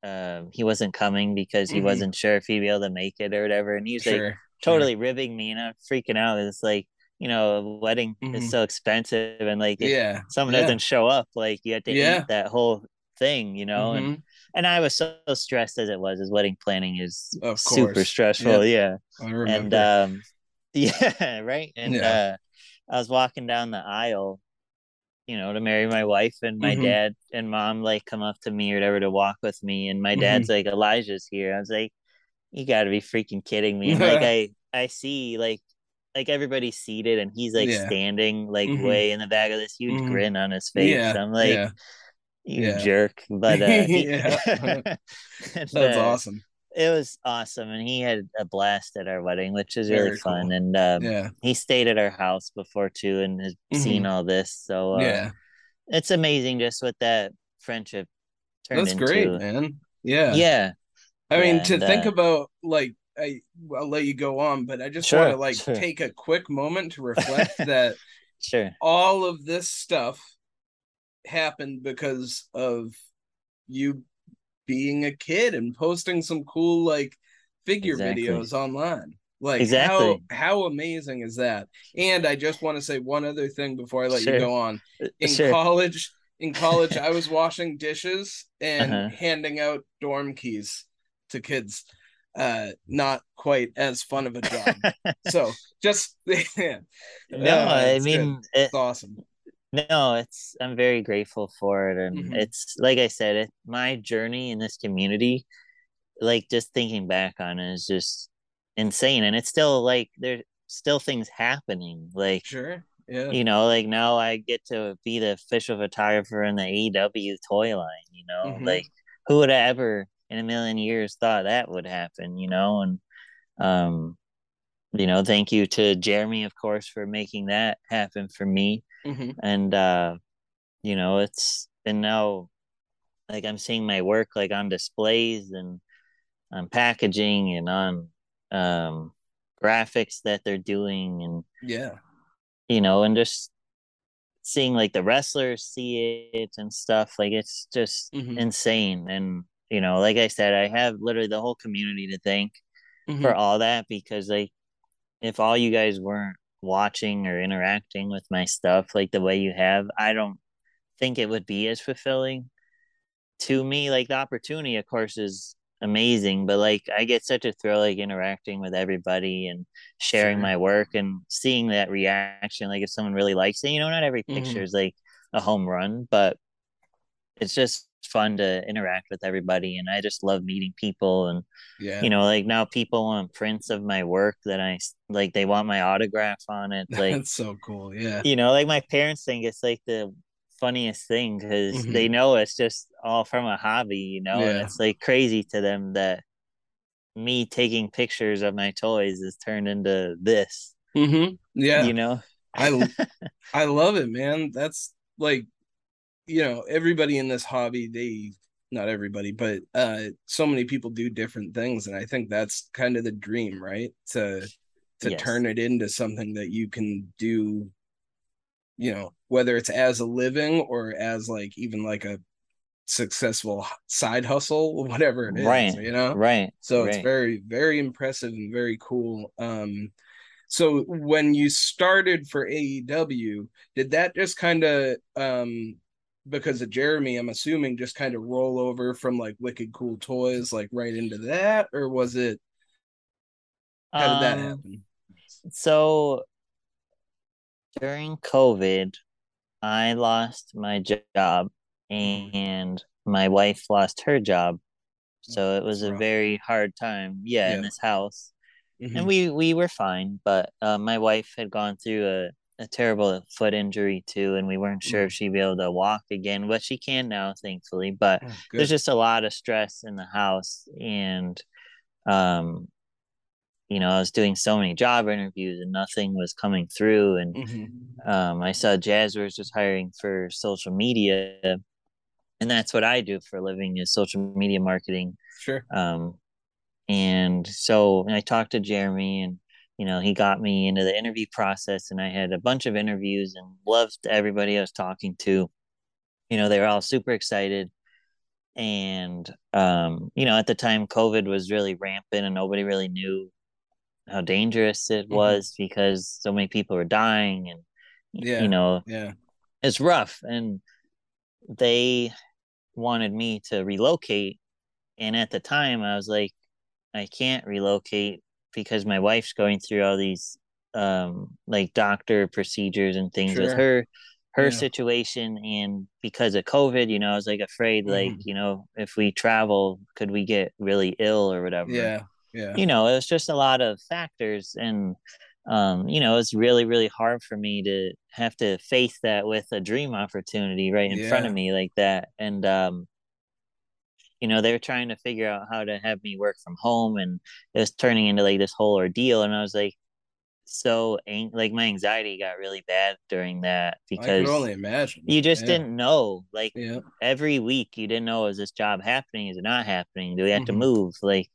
Um, he wasn't coming because he Mhm. wasn't sure if he'd be able to make it or whatever, and he was like, Sure. totally ribbing me and I'm freaking out. It's like, you know, a wedding Mhm. is so expensive and like if Yeah, someone yeah. doesn't show up, like you have to Yeah. eat that whole thing, you know, and Mhm. and I was so stressed as it was. As wedding planning is super stressful, yeah. I And um yeah, right. And Yeah. uh I was walking down the aisle, you know, to marry my wife and my Mhm. dad and mom like come up to me or whatever to walk with me and my Mm-hmm. dad's like Elijah's here. I was like, You gotta be freaking kidding me. And like I I see like like everybody's seated and he's like Yeah. standing like Mhm. way in the back of this huge Mhm. grin on his face. Yeah, I'm like yeah. You Yeah. jerk. But uh he- and, That's uh, awesome. it was awesome and he had a blast at our wedding which is really cool. fun and um, Yeah. he stayed at our house before too and has seen all this so uh, Yeah. it's amazing just what that friendship turned That's into great, man. Yeah. yeah I mean, to and, think uh, about like I I'll let you go on, but I just Sure, want to like sure. take a quick moment to reflect that sure all of this stuff happened because of you being a kid and posting some cool like figure Exactly. videos online. Like Exactly. how how amazing is that? And I just want to say one other thing before I let Sure. you go on. Uh, In sure. college, in college, I was washing dishes and Uh-huh. handing out dorm keys to kids. Uh, not quite as fun of a job. so just yeah. no Uh, i it's mean it, it's awesome. No, it's I'm very grateful for it, and Mhm. it's like I said, it my journey in this community, like just thinking back on it is just insane, and it's still like there's still things happening, like Sure. Yeah. you know, like now I get to be the official photographer in the AEW toy line, you know, Mhm. like who would have ever in a million years thought that would happen, you know, and um, you know, thank you to Jeremy, of course, for making that happen for me Mhm. and uh you know it's and now like i'm seeing my work like on displays and on packaging and on um graphics that they're doing and Yeah. you know and just seeing like the wrestlers see it and stuff like it's just Mhm. insane and you know like i said i have literally the whole community to thank for Mhm. all that because like if all you guys weren't watching or interacting with my stuff like the way you have i don't think it would be as fulfilling to me like the opportunity of course is amazing but like i get such a thrill like interacting with everybody and sharing Sure. my work and seeing that reaction like if someone really likes it you know not every picture mm-hmm. is like a home run but it's just fun to interact with everybody and i just love meeting people and Yeah. you know like now people want prints of my work that i like they want my autograph on it like That's so cool. Yeah. you know like my parents think it's like the funniest thing because they Mhm. know it's just all from a hobby you know and it's like crazy to them that me taking pictures of my toys is turned into this Mm-hmm. Yeah. you know I I love it, man. That's like, you know, everybody in this hobby, they not everybody, but uh so many people do different things, and I think that's kind of the dream, right? To to Yes. turn it into something that you can do, you know, whether it's as a living or as like even like a successful side hustle, whatever it is, right you know? right So it's very, very impressive and very cool. Um, so when you started for AEW, did that just kind of um because of Jeremy, I'm assuming just kind of roll over from like Wicked Cool Toys like right into that, or was it how did that Um, happen? so during covid i lost my job Mm-hmm. and my wife lost her job so it was a very hard time yeah, in this house Mhm. and we we were fine but uh, my wife had gone through a, a terrible foot injury too and we weren't sure if she'd be able to walk again but she can now thankfully but Oh, there's just a lot of stress in the house and um you know i was doing so many job interviews and nothing was coming through and Mhm. um i saw jazwares was just hiring for social media and that's what i do for a living is social media marketing Sure. um, and so I talked to Jeremy, and you know, he got me into the interview process, and I had a bunch of interviews and loved everybody I was talking to. You know, they were all super excited, and um, you know, at the time, COVID was really rampant, and nobody really knew how dangerous it Mhm. was because so many people were dying, and Yeah. you know, Yeah. it's rough and they wanted me to relocate and at the time i was like i can't relocate because my wife's going through all these um like doctor procedures and things with her her Yeah. situation and because of covid you know i was like afraid like Mhm. you know if we travel could we get really ill or whatever Yeah. Yeah. you know it was just a lot of factors and um you know it's really really hard for me to have to face that with a dream opportunity right in front of me like that and um you know they were trying to figure out how to have me work from home and it was turning into like this whole ordeal and i was like so ang- like my anxiety got really bad during that I because only imagine. you just Yeah. didn't know like Yeah. every week you didn't know is this job happening is it not happening do we have to Mhm. move like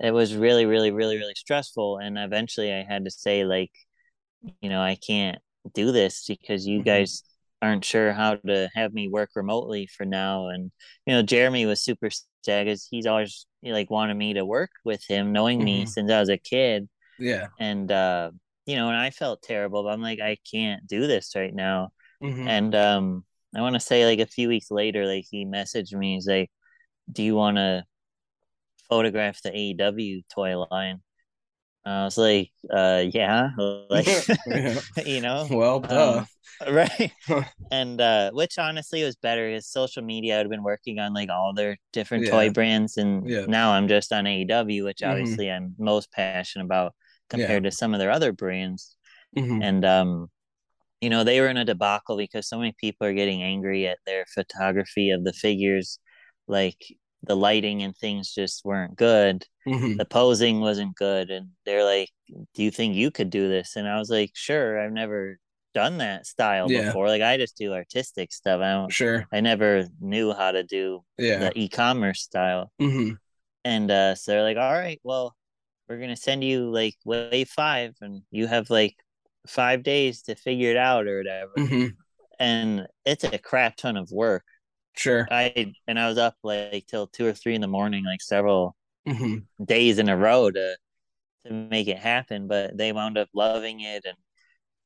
it was really really really really stressful and eventually i had to say like you know i can't do this because you Mhm. guys aren't sure how to have me work remotely for now and you know jeremy was super sad because he's always like wanted me to work with him knowing me Mhm. since i was a kid Yeah. and uh you know and i felt terrible but i'm like i can't do this right now Mhm. and um i want to say like a few weeks later like he messaged me he's like do you want to photograph the aew toy line I was like, uh, yeah, like, you know, well, duh. um, right. and uh, which honestly was better because social media I'd been working on like all their different toy brands, and Yeah. now I'm just on AEW, which Mhm. obviously I'm most passionate about Yeah. compared to some of their other brands. Mhm. And um, you know, they were in a debacle because so many people are getting angry at their photography of the figures, like the lighting and things just weren't good Mhm. the posing wasn't good and they're like do you think you could do this and i was like sure i've never done that style Yeah. before like i just do artistic stuff i don't Sure. i never knew how to do Yeah. the e-commerce style Mhm. and uh so they're like all right well we're gonna send you like wave five and you have like five days to figure it out or whatever Mhm. and it's a crap ton of work Sure. i and i was up like till two or three in the morning like several Mhm. days in a row to to make it happen but they wound up loving it and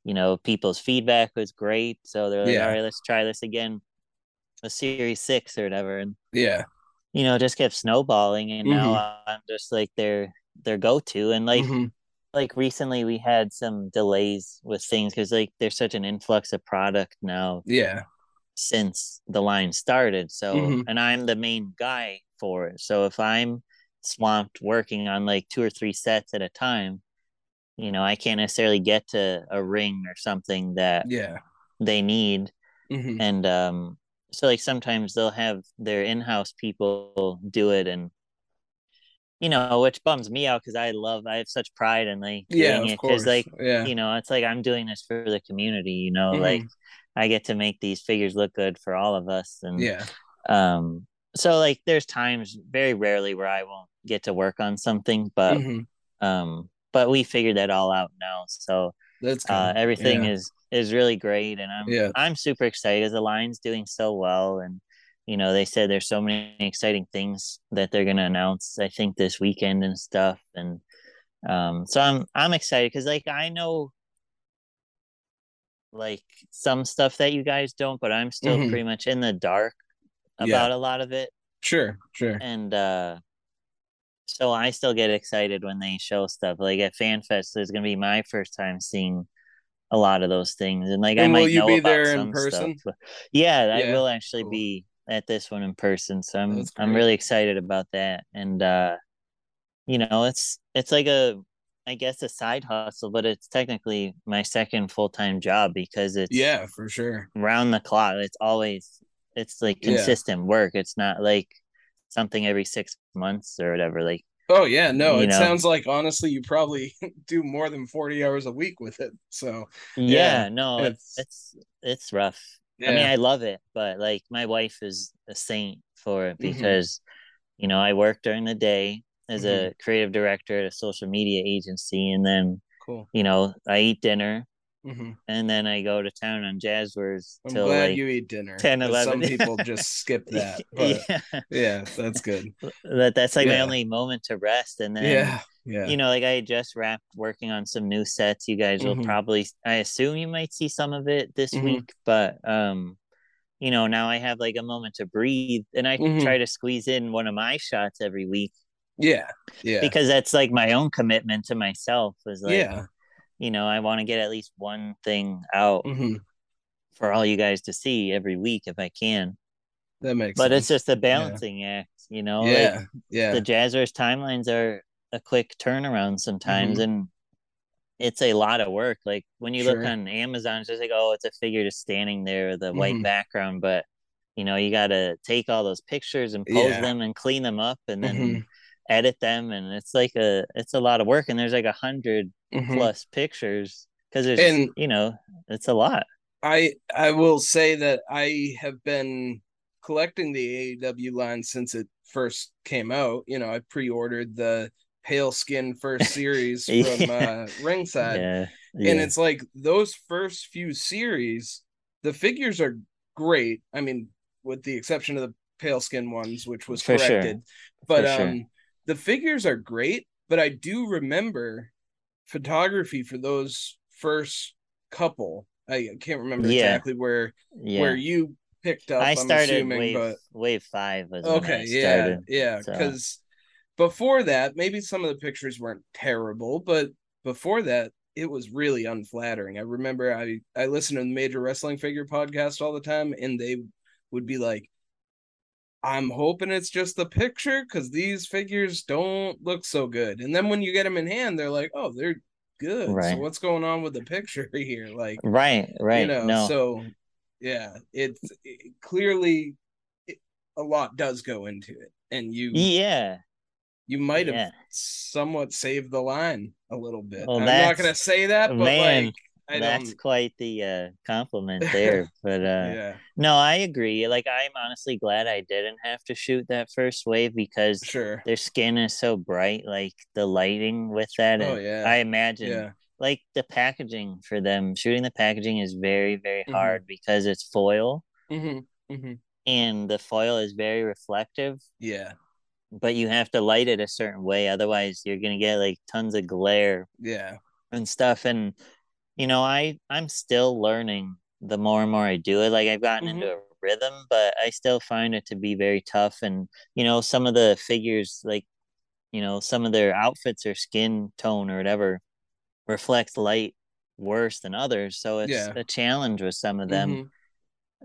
you know people's feedback was great so they're like Yeah. all right let's try this again a series six or whatever and Yeah. you know just kept snowballing and now Mhm. i'm just like their their go-to and like Mhm. like recently we had some delays with things because like there's such an influx of product now Yeah. Since the line started. So, Mhm. and I'm the main guy for it. So if I'm swamped working on like two or three sets at a time, you know, I can't necessarily get to a ring or something that Yeah. they need. Mhm. And um, so like sometimes they'll have their in-house people do it and you know, which bums me out because I love, I have such pride in like Yeah, doing it because like, Yeah. you know, it's like I'm doing this for the community, you know, like Mhm. I get to make these figures look good for all of us. And Yeah. um, so like there's times very rarely where I won't get to work on something, but Mhm. um, but we figured that all out now. So That's uh, everything Yeah. is is really great, and I'm Yeah. I'm super excited because the line's doing so well, and you know they said there's so many exciting things that they're gonna announce. I think this weekend and stuff, and um, so I'm I'm excited because like I know like some stuff that you guys don't, but I'm still Mhm. pretty much in the dark Yeah. about a lot of it, Sure. Sure. and uh so I still get excited when they show stuff. Like at FanFest, there's gonna be my first time seeing a lot of those things, and like I And will might you know be about there in some person? stuff. But yeah, I will actually be at this one in person, so I'm I'm really excited about that. And uh, you know, it's it's like a I guess a side hustle, but it's technically my second full time job because it's Yeah, for sure. round the clock. It's always it's like Yeah. consistent work. It's not like something every six months or whatever. Like Oh yeah, no, it know. sounds like honestly you probably do more than 40 hours a week with it. So yeah, no, it's it's it's rough. I mean, I love it, but like my wife is a saint for it Mhm. because you know I work during the day as a Mm-hmm. creative director at a social media agency, and then cool. you know I eat dinner, hmm and then I go to town on jazz Jazwares I'm till glad like you eat dinner. 10, 'cause 11. Some people just skip that. But yeah, yeah, that's good. that that's like my only moment to rest, and then Yeah. Yeah. you know, like I just wrapped working on some new sets. You guys will Mhm. probably, I assume you might see some of it this Mhm. week, but um, you know, now I have like a moment to breathe, and I Mhm. try to squeeze in one of my shots every week Yeah. Yeah. because that's like my own commitment to myself. Is like, yeah. you know, I want to get at least one thing out hmm for all you guys to see every week if I can. That makes But sense. it's just a balancing act, you know. like, Yeah. Yeah. the Jazwares timelines are a quick turnaround sometimes Mhm. and it's a lot of work like when you look on amazon it's just like oh it's a figure just standing there with a white Mhm. background but you know you got to take all those pictures and pose Yeah. them and clean them up and then Mhm. Edit them and it's like a it's a lot of work and there's like a 100 Mhm. plus pictures because there's And- you know it's a lot I I will say that I have been collecting the AEW line since it first came out. You know, I pre-ordered the pale skin first series from uh, Ringside, yeah and it's like those first few series, the figures are great. I mean, with the exception of the pale skin ones, which was For sure. corrected, but For sure. The figures are great. But I do remember photography for those first couple. I can't remember Yeah. exactly where yeah where you picked up. i I'm started assuming, wave but wave five was okay, yeah, started, yeah, so. because before that, maybe some of the pictures weren't terrible, but before that, it was really unflattering. I remember I I listened to the Major Wrestling Figure podcast all the time, and they would be like, "I'm hoping it's just the picture because these figures don't look so good." And then when you get them in hand, they're like, "Oh, they're good." Right. So what's going on with the picture here? Like, Right, right. you know, no. so yeah, it's it, clearly it, a lot does go into it, and you yeah. you might have Yeah. somewhat saved the line a little bit. Well, I'm not gonna say that, but man, like I that's don't. quite the uh compliment there. but uh Yeah, no, I agree. Like I'm honestly glad I didn't have to shoot that first wave because sure. their skin is so bright, like the lighting with that. Oh and yeah, I imagine yeah, like the packaging for them, shooting the packaging is very, very Mhm. hard because it's foil hmm hmm and the foil is very reflective, yeah, but you have to light it a certain way, otherwise you're gonna get like tons of glare yeah, and stuff. And you know, I I'm still learning the more and more I do it. Like I've gotten Mhm. into a rhythm, but I still find it to be very tough. And you know, some of the figures, like you know, some of their outfits or skin tone or whatever reflects light worse than others. So it's Yeah. a challenge with some of them. Mhm.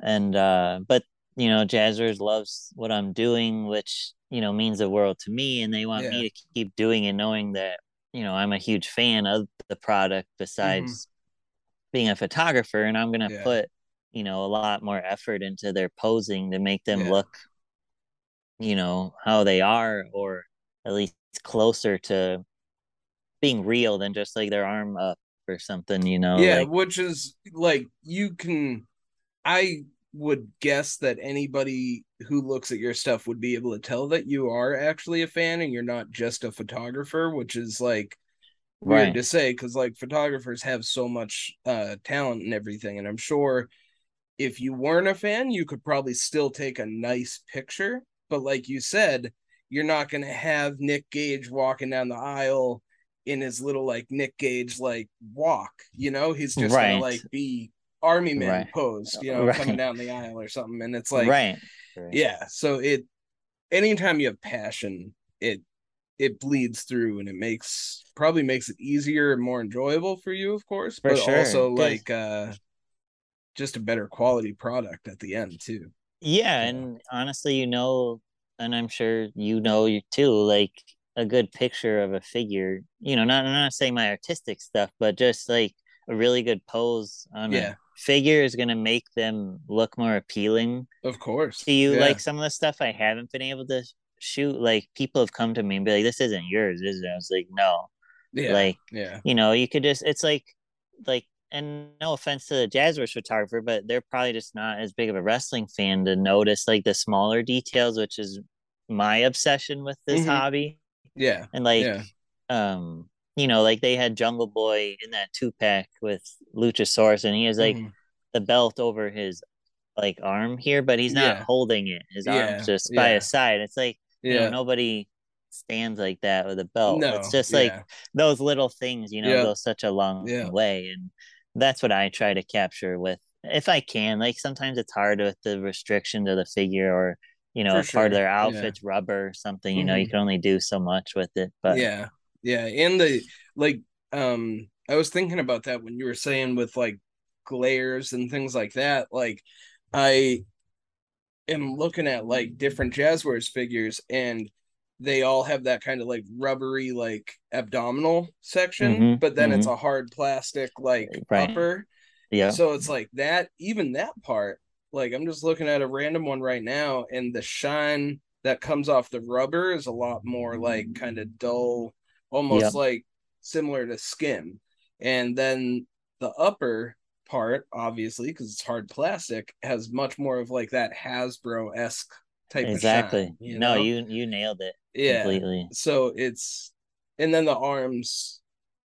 And uh but you know, Jazwares loves what I'm doing, which, you know, means the world to me. And they want Yeah. me to keep doing it, knowing that, you know, I'm a huge fan of the product besides being a photographer. And I'm gonna Mm-hmm. Yeah. put, you know, a lot more effort into their posing to make them Yeah. look, you know, how they are, or at least closer to being real than just like their arm up or something, you know. yeah. like- Which is like you can. I would guess that anybody who looks at your stuff would be able to tell that you are actually a fan and you're not just a photographer, which is like weird Right. to say because like photographers have so much uh talent and everything and i'm sure if you weren't a fan you could probably still take a nice picture but like you said you're not going to have nick gage walking down the aisle in his little like nick gage like walk you know he's just Right. gonna like be army man Right. posed you know Right. coming down the aisle or something and it's like right. right. yeah so it anytime you have passion it it bleeds through and it makes probably makes it easier and more enjoyable for you of course For but sure, also like uh just a better quality product at the end too Yeah, and honestly, you know, and I'm sure you know you too, like a good picture of a figure, you know, not I'm not saying my artistic stuff, but just like a really good pose on Yeah. a figure is gonna make them look more appealing of course to you. Yeah. Like some of the stuff I haven't been able to shoot, like people have come to me and be like, This isn't yours, is it? I was like, No. yeah Like yeah you know, you could just it's like like and no offense to the Jazwares photographer, but they're probably just not as big of a wrestling fan to notice like the smaller details, which is my obsession with this Mhm. hobby. yeah And like yeah um you know, like they had Jungle Boy in that two pack with Luchasaurus and he has like Mhm. the belt over his like arm here, but he's not Yeah. holding it. His Yeah, arm's just by his side. It's like you know, yeah nobody stands like that with a belt. no it's just like yeah. those little things, you know, Yeah. go such a long Yeah. way. And that's what I try to capture with if I can. Like sometimes it's hard with the restrictions of the figure or, you know, For if part of sure, their yeah. outfit's rubber or something, you know, you Mhm. can only do so much with it. But yeah yeah and the like um i was thinking about that when you were saying with like glares and things like that like i am looking at like different jazwares figures and they all have that kind of like rubbery like abdominal section Mhm, but then it's mhm. a hard plastic like Right. upper yeah. so it's like that, even that part, like I'm just looking at a random one right now, and the shine that comes off the rubber is a lot more like kind of dull, almost Yep. like similar to skin. And then the upper part, obviously, because it's hard plastic, has much more of like that Hasbro esque type exactly. of shine. You no, know? you you nailed it yeah. completely. So it's, and then the arms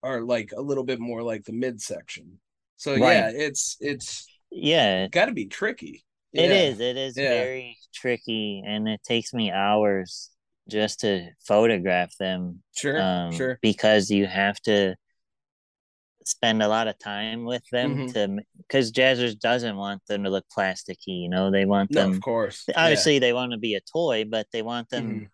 are like a little bit more like the midsection. So Right. yeah, it's it's Yeah. got to be tricky. It Yeah. is. It is Yeah. very tricky and it takes me hours just to photograph them. Sure, um, sure. because you have to spend a lot of time with them Mhm. to because jazwares doesn't want them to look plasticky you know they want No, them of course. Yeah. obviously they want to be a toy but they want them Mhm.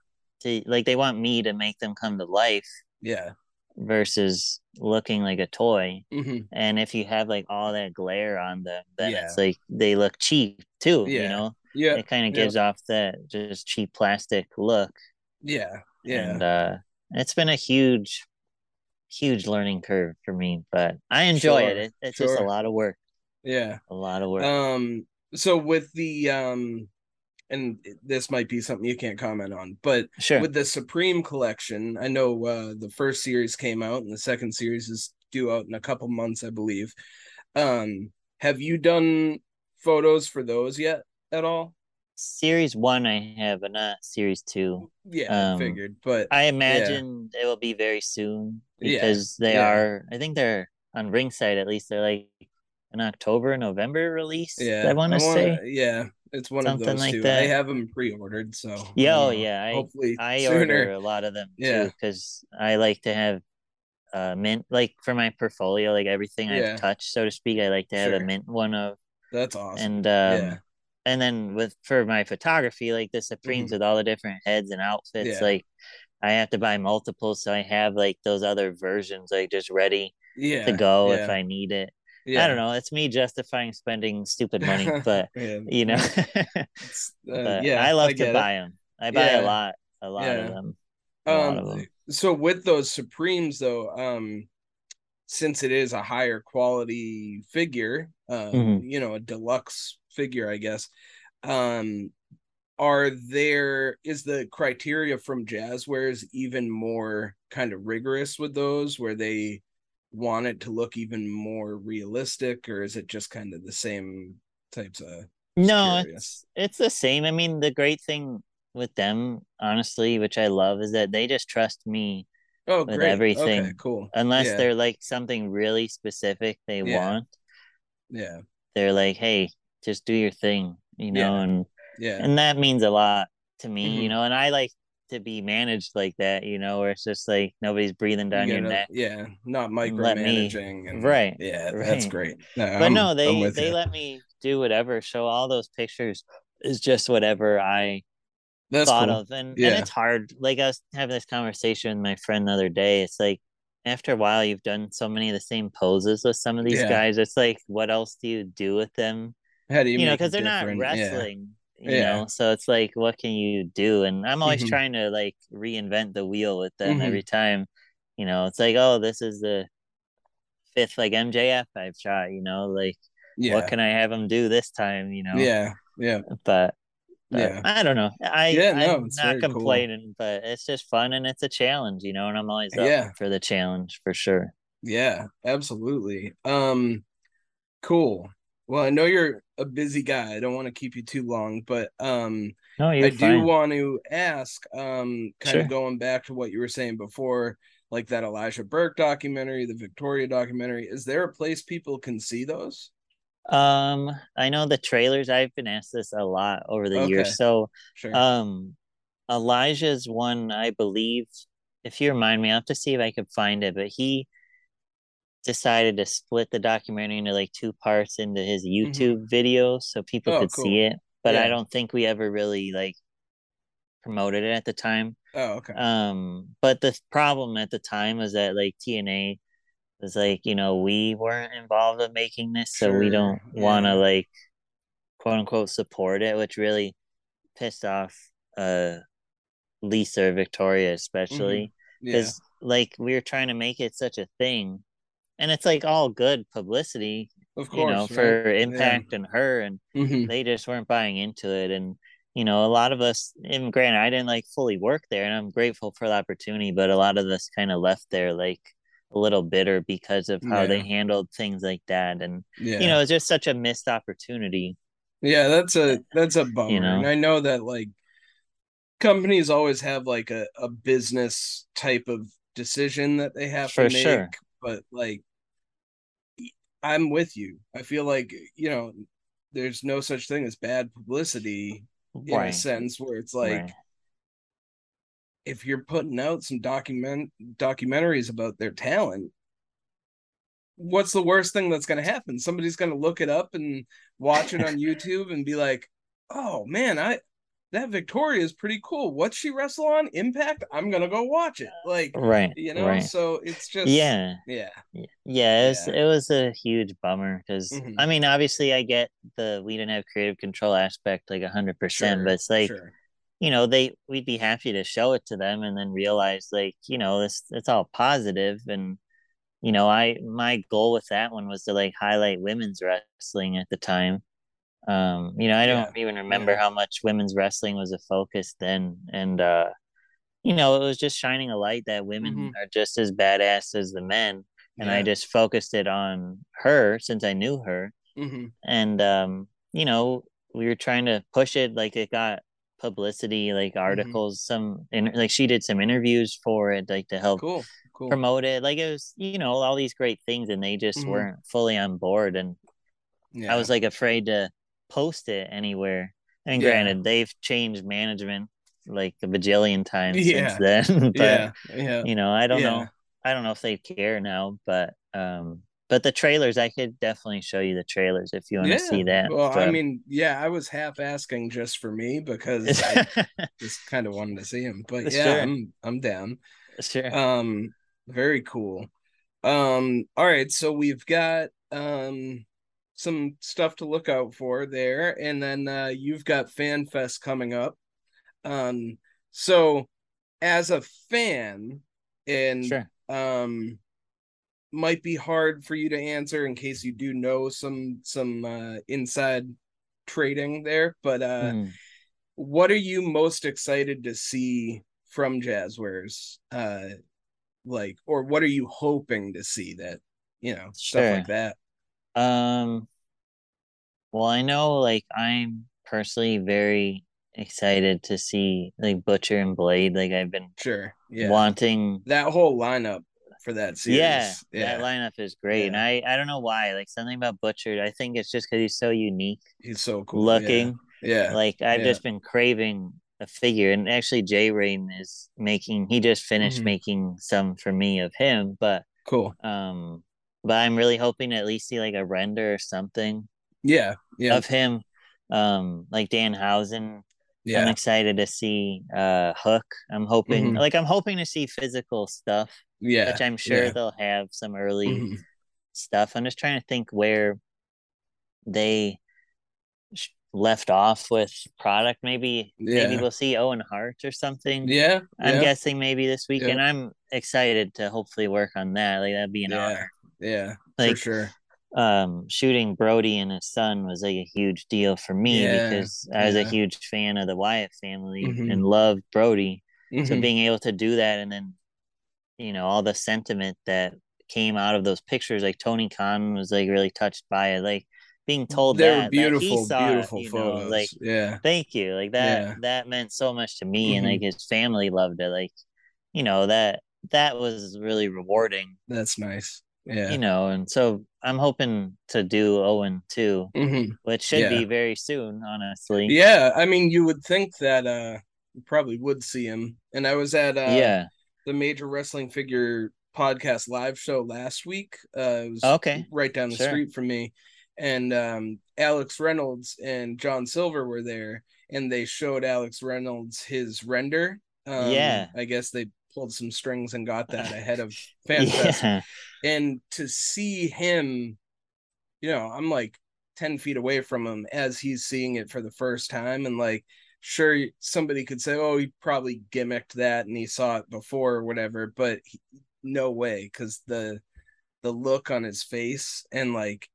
to like they want me to make them come to life Yeah. versus looking like a toy. hmm And if you have like all that glare on them, then Yeah. it's like they look cheap too. Yeah. You know, Yeah. it kind of yeah. gives off that just cheap plastic look. Yeah. Yeah. And uh, it's been a huge, huge learning curve for me, but I enjoy it. Sure, it. It's just a lot of work. yeah. A lot of work. Um so with the um and this might be something you can't comment on, but Sure. with the Supreme collection, I know uh the first series came out and the second series is due out in a couple months, I believe. Um have you done photos for those yet at all? Series one I have, but not series two. Yeah, I Um, figured, but I yeah. imagine it will be very soon Yeah, because they yeah. are. I think they're on Ringside at least. They're like an October, November release. Yeah, I want to say. Yeah, it's one Something of those like two. that. I have them pre-ordered, so Yeah, oh yeah. I hopefully I sooner. order a lot of them Yeah. too because I like to have uh mint like for my portfolio, like everything Yeah. I've touched, so to speak. I like to have Sure. a mint one of, That's awesome. and um, Yeah. And then with for my photography, like the Supremes with all the different heads and outfits, Mm-hmm. Yeah. like I have to buy multiples, so I have like those other versions like just ready yeah, to go if I need it. yeah. I don't know. It's me justifying spending stupid money, but you know, uh, but yeah, I love I to get it. buy them. I buy Yeah. a lot, a lot Yeah. of them. A lot of Um, them. so with those Supremes though, um, since it is a higher quality figure, um, Mhm. you know, a deluxe figure, I guess. Um, are there is the criteria from Jazwares even more kind of rigorous with those, where they want it to look even more realistic, or is it just kind of the same types of? No, it's it's the same. I mean, the great thing with them, honestly, which I love, is that they just trust me Oh, with great. everything. Okay, cool. Unless Yeah. they're like something really specific they Yeah. want, Yeah, they're like, "Hey, just do your thing," you know, Yeah. and yeah, and that means a lot to me, Mhm. you know. And I like to be managed like that, you know, where it's just like nobody's breathing down You your neck. Yeah, not and let me- micromanaging. and, right, Yeah, that's great. No, But I'm- no, they they you. let me do whatever. Show all those pictures is just whatever I That's thought cool. of, and Yeah. and it's hard. Like I was having this conversation with my friend the other day. It's like after a while, you've done so many of the same poses with some of these Yeah. guys. It's like, what else do you do with them? How do you, You know, because they're not different? Yeah. wrestling. You Yeah. know, so it's like, what can you do? And I'm always Mhm. trying to like reinvent the wheel with them Mhm. every time. You know, it's like, oh, this is the fifth like MJF I've shot. You know, like Yeah. what can I have them do this time? You know, Yeah, yeah, but, but Yeah. I don't know. I Yeah, no, I'm not very cool. complaining, but it's just fun and it's a challenge, you know, and I'm always up Yeah. for the challenge for sure. yeah, absolutely. Um, cool. Well, I know you're a busy guy. I don't want to keep you too long, but um, No, I do fine. want to ask, um, kind Sure. of going back to what you were saying before, like that Elijah Burke documentary, the Victoria documentary. Is there a place people can see those? Um, I know the trailers. I've been asked this a lot over the Okay. years. So, Sure. um, Elijah's one, I believe. If you remind me, I'll have to see if I could find it. But he decided to split the documentary into like two parts into his YouTube video so people Mm-hmm. Oh, could cool. see it. But I don't think we ever really like promoted it at the time. Oh, okay. Um, but the problem at the time was that like TNA was like, you know, we weren't involved in making this, so we don't want to like quote unquote support it, which really pissed off uh Lisa or Victoria especially Yeah. because like we were trying to make it such a thing, and it's like all good publicity, Of you know, course, for right? Yeah. Impact and her, and Mhm. they just weren't buying into it and you know a lot of us and granted i didn't like fully work there and i'm grateful for the opportunity but a lot of us kind of left there like a little bitter because of how they handled things like that and Yeah. you know it's just such a missed opportunity Yeah, that's a that's a bummer. know? And I know that like companies always have like a, a business type of decision that they have For to make, sure. but like I'm with you. I feel like, you know, there's no such thing as bad publicity in a sense where it's like Right. if you're putting out some document documentaries about their talent what's the worst thing that's going to happen somebody's going to look it up and watch it on youtube and be like oh man i that Victoria is pretty cool. What's she wrestle on? Impact? I'm gonna go watch it. Like right, you know, right. so it's just yeah, yeah, yeah. It was, it was a huge bummer because Mhm. I mean, obviously, I get the we didn't have creative control aspect like hundred percent, but it's like sure. you know they we'd be happy to show it to them and then realize like you know this it's all positive and you know I my goal with that one was to like highlight women's wrestling at the time. Um, you know, I don't even remember yeah. how much women's wrestling was a focus then, and uh, you know, it was just shining a light that women Mhm. are just as badass as the men, and I just focused it on her since I knew her, Mhm. and um, you know, we were trying to push it like it got publicity, Mm-hmm. like articles, some in, like she did some interviews for it, like to help Cool, cool. promote it. Like it was, you know, all these great things, and they just Mhm. weren't fully on board, and Yeah. I was like afraid to post it anywhere. And Yeah. granted, they've changed management like a bajillion times Yeah. since then. but Yeah, yeah. you know, I don't Yeah. know. I don't know if they care now, but um but the trailers, I could definitely show you the trailers if you want to see that. Well, I mean, yeah, I was half asking just for me because I just kind of wanted to see him. But yeah, Sure. I'm I'm down. Sure. Um, very cool. Um, all right, so we've got um some stuff to look out for there, and then uh you've got Fan Fest coming up. Um, so as a fan, and Sure. um might be hard for you to answer in case you do know some some uh inside trading there but uh Hmm. what are you most excited to see from Jazwares uh like or what are you hoping to see that you know stuff like that Um well I know like I'm personally very excited to see like Butcher and Blade. Like I've been sure yeah wanting that whole lineup for that series Yeah, yeah that lineup is great. And I I don't know why. Like something about Butcher, I think it's just because he's so unique he's so cool looking. yeah Like I've yeah. just been craving a figure, and actually J Rain is making. He just finished Mhm. making some for me of him, but cool um, but I'm really hoping to at least see like a render or something yeah yeah of him. Um, like Danhausen. I'm excited to see uh Hook. I'm hoping Mhm. like I'm hoping to see physical stuff yeah which I'm sure yeah. they'll have some early Mhm. stuff. I'm just trying to think where they sh- left off with product. Maybe maybe we'll see Owen Hart or something. yeah I'm yeah. guessing maybe this Yeah. weekend. I'm excited to hopefully work on that. Like that'd be an yeah honor. Yeah for Like, sure Um, shooting Brody and his son was like a huge deal for me Yeah, because I was a huge fan of the Wyatt family Mhm. and loved Brody. So Mhm. being able to do that and then, you know, all the sentiment that came out of those pictures, like Tony Khan was like really touched by it, like being told They that, beautiful, saw beautiful you know, photos. like Yeah. thank you, like that Yeah. that meant so much to me, and Mhm. like his family loved it, like you know that that was really rewarding, That's nice. Yeah. you know, and so I'm hoping to do Owen too, Mhm. which should Yeah. be very soon, honestly. Yeah, I mean, you would think that uh you probably would see him. And I was at uh Yeah. the Major Wrestling Figure podcast live show last week. Uh it was Okay. right down the Sure. street from me. And um Alex Reynolds and John Silver were there and they showed Alex Reynolds his render. Um Yeah. I guess they pulled some strings and got that ahead of FanFest. Yeah. and to see him you know i'm like 10 feet away from him as he's seeing it for the first time and like sure somebody could say oh he probably gimmicked that and he saw it before or whatever but he, no way because the the look on his face and like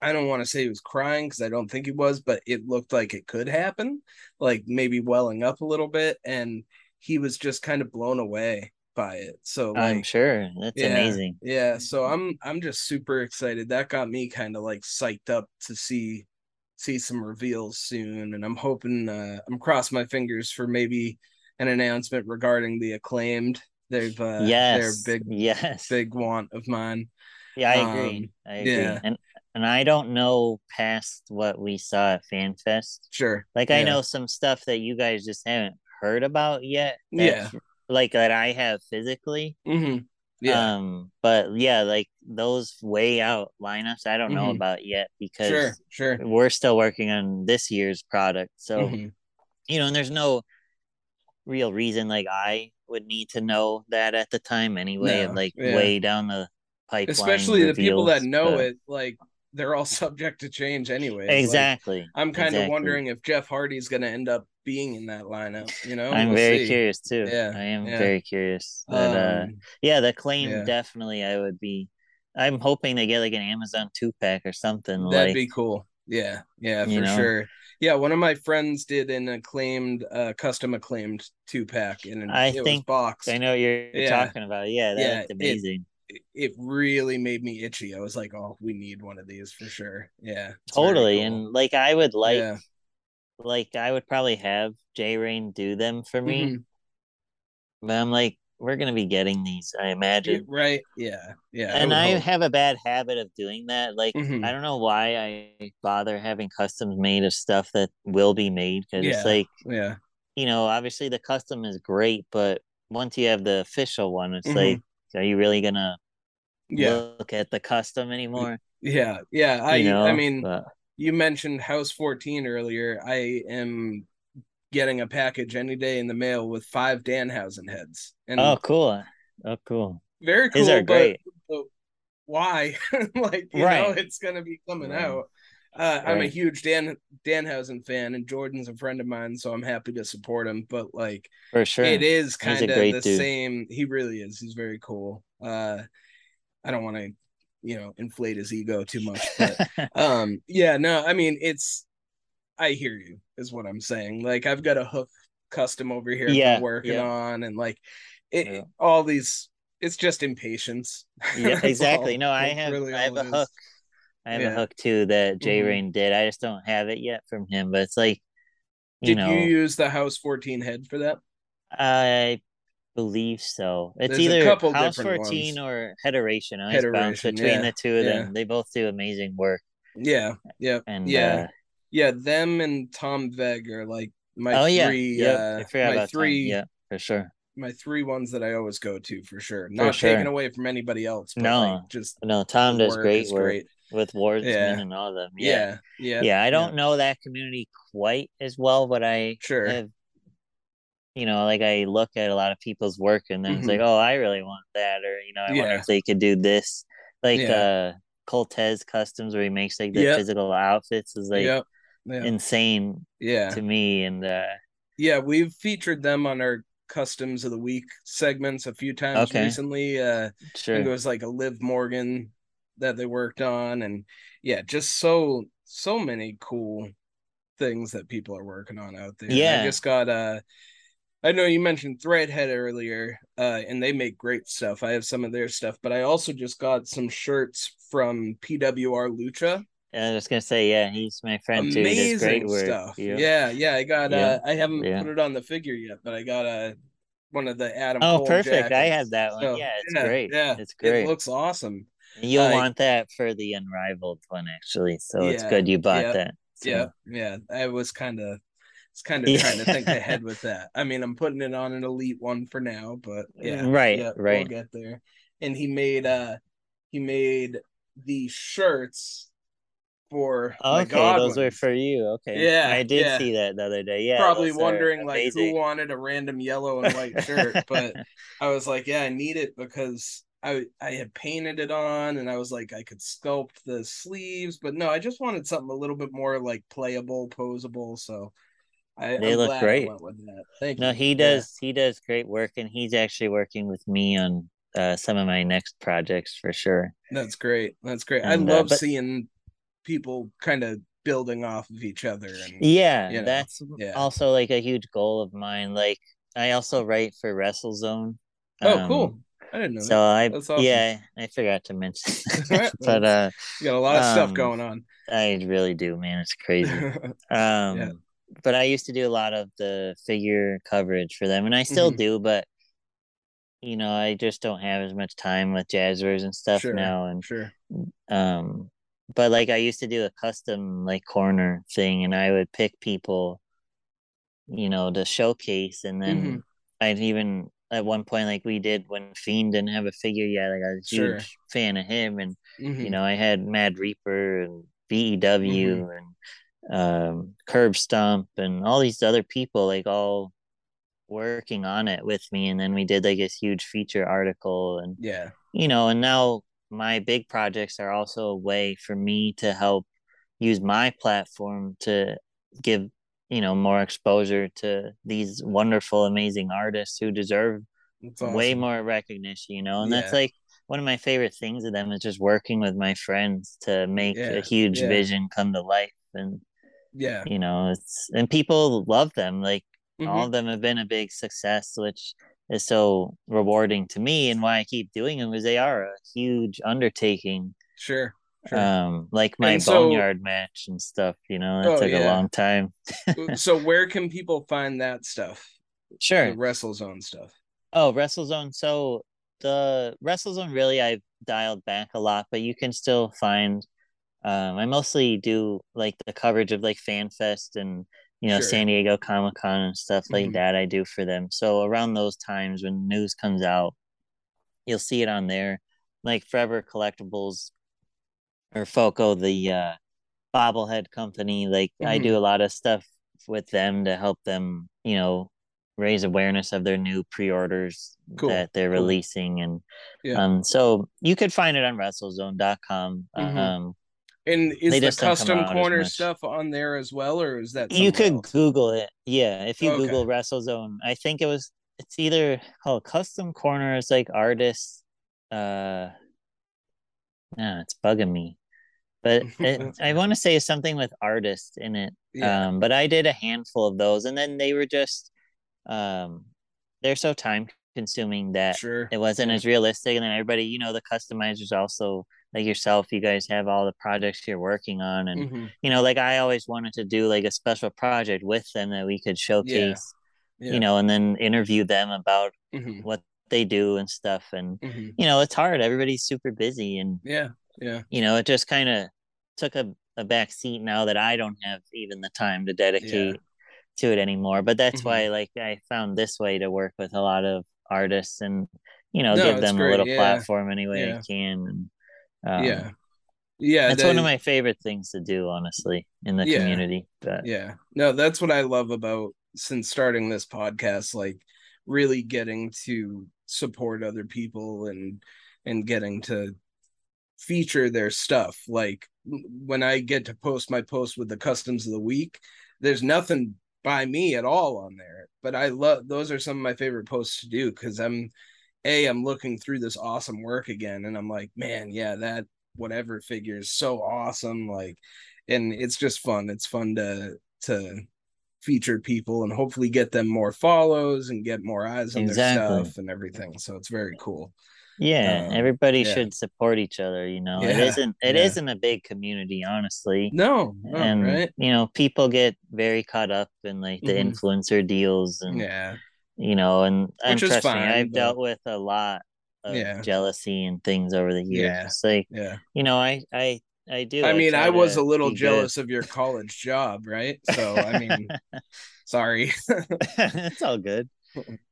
i don't want to say he was crying because i don't think he was but it looked like it could happen like maybe welling up a little bit and he was just kind of blown away by it so like I'm sure that's yeah, amazing. Yeah, so I'm I'm just super excited. That got me kind of like psyched up to see see some reveals soon, and I'm hoping uh, I'm crossing my fingers for maybe an announcement regarding the acclaimed. They've uh, Yes, they're big yes. big want of mine. Yeah, I agree. Um, I agree. yeah. And and I don't know past what we saw at FanFest. Sure. Like I Yeah. know some stuff that you guys just haven't heard about yet. Yeah. Like that I have physically. Mm-hmm. Yeah. Um, but yeah, like those way out lineups I don't know Mhm. about yet because Sure, sure. we're still working on this year's product. So Mhm. you know, and there's no real reason like I would need to know that at the time anyway, No, like yeah. way down the pipeline. Especially the people that know but- it, like they're all subject to change anyway. Exactly. I'm kind of exactly. wondering if Jeff Hardy's going to end up being in that lineup. You know, I'm We'll very see. curious too. Yeah, I am yeah. very curious. But uh Um, yeah, the claim yeah. definitely I would be I'm hoping they get like an Amazon two pack or something That'd like be cool. Yeah, yeah, for know? sure. Yeah, one of my friends did an acclaimed, uh, custom acclaimed two pack, and I it was think boxed. I know what you're Yeah. talking about. Yeah, that Yeah, it- amazing. It, it really made me itchy. I was like, "Oh, we need one of these for sure." Yeah, totally. cool. And like I would like Yeah. Like I would probably have J Rain do them for me. Mhm. But I'm like, we're gonna be getting these, I imagine. right? Yeah, yeah. and I hope. have a bad habit of doing that. Like Mhm. I don't know why I bother having customs made of stuff that will be made because yeah, it's like yeah, you know, obviously the custom is great, but once you have the official one, it's Mhm. like, are you really gonna yeah, look at the custom anymore? yeah, yeah. I, you know, I mean, But- you mentioned House 14 earlier. I am getting a package any day in the mail with five Danhausen heads, and oh, cool. Oh, cool. very cool. These are but- great. but why? like, you know, Right. it's gonna be coming Right. out. Uh, I'm a huge Dan Danhausen fan, and Jordan's a friend of mine, so I'm happy to support him. But like, For sure. it is kind of the dude. same. He really is. He's very cool. Uh, I don't want to, you know, inflate his ego too much, but um, yeah, no, I mean, it's. I hear you, is what I'm saying. Like, I've got a hook custom over here Yeah, working yeah. on, and like, it, Yeah. all these. It's just impatience. yeah, exactly. all- No, I have really I have a is. hook. I have Yeah. a hook too that J Mhm. Rain did. I just don't have it yet from him, but it's like you Did know, you use the House 14 head for that? I believe so. It's There's either House 14 ones. or Headeration. I always bounce between yeah, the two of yeah. them. They both do amazing work. Yeah, yeah, And yeah, uh, yeah. Them and Tom Veg are like my oh yeah, three. yep. uh, my about Tom. three. Yeah, for sure. my three ones that I always go to for sure. Not sure. taken away from anybody else. But No, like, just no, Tom does great work great. with Wardsman Yeah. and all of them. Yeah. yeah, yeah, yeah, I don't know that community quite as well, but I Sure. have, you know, like I look at a lot of people's work and then it's Mhm. like, oh, I really want that, or you know, I wonder if they could do this, like Yeah. uh Coltez Customs, where he makes like the Yep. physical outfits, is like Yep. Yeah. insane yeah, to me, and uh yeah. We've featured them on our customs of the week segments a few times Okay. recently. Uh, sure, it was like a Liv Morgan that they worked on, and yeah, just so so many cool things that people are working on out there. Yeah. I just got uh I know you mentioned Threadhead earlier, uh, and they make great stuff. I have some of their stuff, but I also just got some shirts from PWR Lucha. I was gonna say, yeah, he's my friend too. He does great work. stuff. Yeah. Yeah, yeah. I got Yeah. uh I haven't Yeah. put it on the figure yet, but I got uh one of the Adam Oh, Cole perfect. I jackets. have that one. So, yeah, it's great. Yeah, It's great. It looks awesome. And You'll Uh, want that for the unrivaled one, actually. So it's good you bought yeah, that. So, Yeah, yeah. I was kind of, was kind of Yeah. trying to think ahead with that. I mean, I'm putting it on an elite one for now, but yeah, Right, yeah, right. We'll get there. And he made, uh, he made the shirts for Okay, those were for you. Okay. Yeah, I did yeah. see that the other day. Yeah. Probably wondering like who wanted a random yellow and white shirt, but I was like, yeah, I need it because I I had painted it on and I was like I could sculpt the sleeves, but no, I just wanted something a little bit more like playable, posable. So I They I'm look great. went with that. Thank No, you. he Yeah. does he does great work and he's actually working with me on uh, some of my next projects for sure. That's great. That's great. I And, uh, love but- seeing people kind of building off of each other and Yeah, you know, that's yeah. also like a huge goal of mine. Like I also write for WrestleZone. Oh, Um, cool. I didn't know So that. I awesome. yeah, I forgot to mention. But uh You got a lot of stuff um, going on. I really do, man. It's crazy. Um, but I used to do a lot of the figure coverage for them, and I still Mhm. do, but you know, I just don't have as much time with Jazwares and stuff Sure, now. And sure. um, but like I used to do a custom like corner thing, and I would pick people, you know, to showcase, and then Mhm. I'd even at one point like we did when Fiend didn't have a figure yet. Like I was a Sure. huge fan of him, and you Mhm. know, I had Mad Reaper and VEW Mhm. and um, Curb Stump, and all these other people, like all working on it with me. And then we did like this huge feature article, and yeah, you know, and now my big projects are also a way for me to help use my platform to give you know more exposure to these wonderful amazing artists who deserve awesome. way more recognition you know and Yeah. that's like one of my favorite things of them is just working with my friends to make Yeah, a huge yeah. vision come to life and yeah, you know it's and people love them like all Mhm. of them have been a big success which is so rewarding to me and why i keep doing them is they are a huge undertaking sure. Sure. um like my so- boneyard match and stuff you know that Oh, took a long time so where can people find that stuff? sure The WrestleZone stuff. Oh, WrestleZone. So the WrestleZone really I've dialed back a lot, but you can still find um I mostly do like the coverage of like FanFest and you know Sure. San Diego Comic Con and stuff like Mhm. that I do for them. So around those times when news comes out, you'll see it on there. Like Forever Collectibles or Foco, the uh bobblehead company, like I Mhm. do a lot of stuff with them to help them, you know, raise awareness of their new pre-orders Cool, that they're cool. releasing and Yeah. um so you could find it on wrestlezone.com Mhm. um And is the just don't come custom corner stuff on there as well, or is that you could else? google it yeah if you Okay. google wrestlezone i think it was it's either called custom corner it's like artists uh no it's bugging me but it, i want to say something with artists in it Yeah. um but i did a handful of those and then they were just um they're so time consuming that Sure. it wasn't Yeah. as realistic and then everybody you know the customizers also like yourself you guys have all the projects you're working on and Mhm. you know like i always wanted to do like a special project with them that we could showcase Yeah. you know and then interview them about Mhm. what they do and stuff and Mhm. you know it's hard everybody's super busy and Yeah. Yeah. you know it just kind of took a, a back seat now that i don't have even the time to dedicate to it anymore but that's Mm-hmm. why like i found this way to work with a lot of artists and you know No, give them great, a little yeah, platform any way yeah. i can and um, yeah. Yeah. that's one of my favorite things to do honestly in the Yeah. community but Yeah. No, that's what I love about since starting this podcast, like really getting to support other people and and getting to feature their stuff. Like when I get to post my post with the customs of the week, there's nothing by me at all on there. But I love those are some of my favorite posts to do because I'm a I'm looking through this awesome work again and I'm like, man, yeah, that whatever figure is so awesome. Like and it's just fun. It's fun to to feature people and hopefully get them more follows and get more eyes on Exactly. their stuff and everything. So it's very cool. Yeah, Um, everybody yeah. should support each other, you know. it Yeah, isn't it yeah. not a big community, honestly. No, no, and right? you know, people get very caught up in like the Mhm. influencer deals and Yeah. You know, and Which is fine, I've but- dealt with a lot of Yeah. jealousy and things over the years. Yeah, It's like yeah. you know, I I I do. I mean, I was a little be good. jealous of your college job, right? So I mean, sorry. it's all good.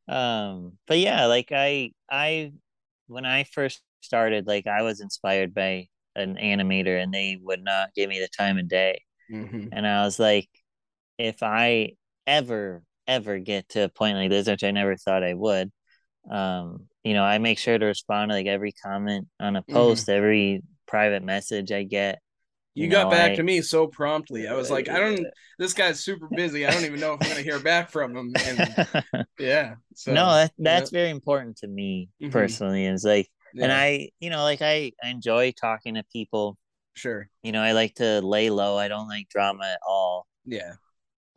Um, but yeah, like I I when I first started, like I was inspired by an animator and they would not give me the time of day. Mhm. And I was like, if I ever, ever get to a point like this, which I never thought I would, um, you know, I make sure to respond to like every comment on a post, every private message I get. You, got know, back I- to me so promptly. I was like, I don't. This guy's super busy. I don't even know if I'm gonna hear back from him. And yeah. So no, that, that's know, very important to me Mhm. personally. Is like, and I, you know, like I, I enjoy talking to people. Sure. You know, I like to lay low. I don't like drama at all. Yeah.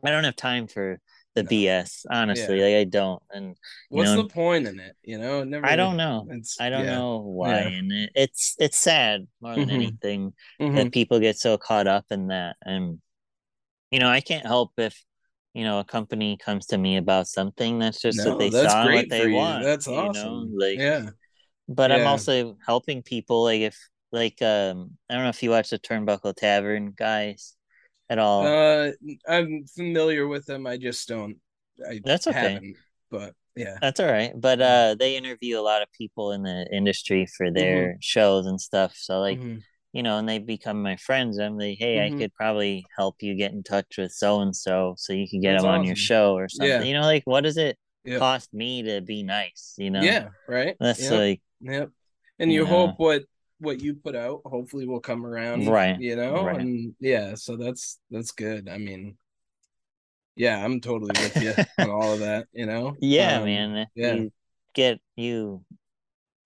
I don't have time for the BS. Honestly, Yeah. like I don't. And What's know, the point in it? You know, never. I don't know. It's, I don't yeah. know why, Yeah. and it, it's it's sad more than Mhm. anything Mhm. that people get so caught up in that, and you know, I can't help if you know a company comes to me about something that's just No, what they saw what they for you. want. That's you know? awesome. Like, Yeah. but I'm also helping people. Like if like um, I don't know if you watch the Turnbuckle Tavern guys at all. Uh, I'm familiar with them. I just don't. I That's okay. but yeah. That's all right. But uh they interview a lot of people in the industry for their shows and stuff. So like Mhm. you know, and they become my friends. I'm like, hey, Mhm. I could probably help you get in touch with so and so, so you can get That's them on your show or something. Yeah. You know, like what does it Yeah. cost me to be nice? You know, Yeah, right. That's Yep. like, Yep. And you you hope know. what what you put out hopefully will come around. Right, You know? right. And yeah, so that's that's good. I mean yeah, I'm totally with you on all of that, you know? yeah, Um, man. Yeah. You get you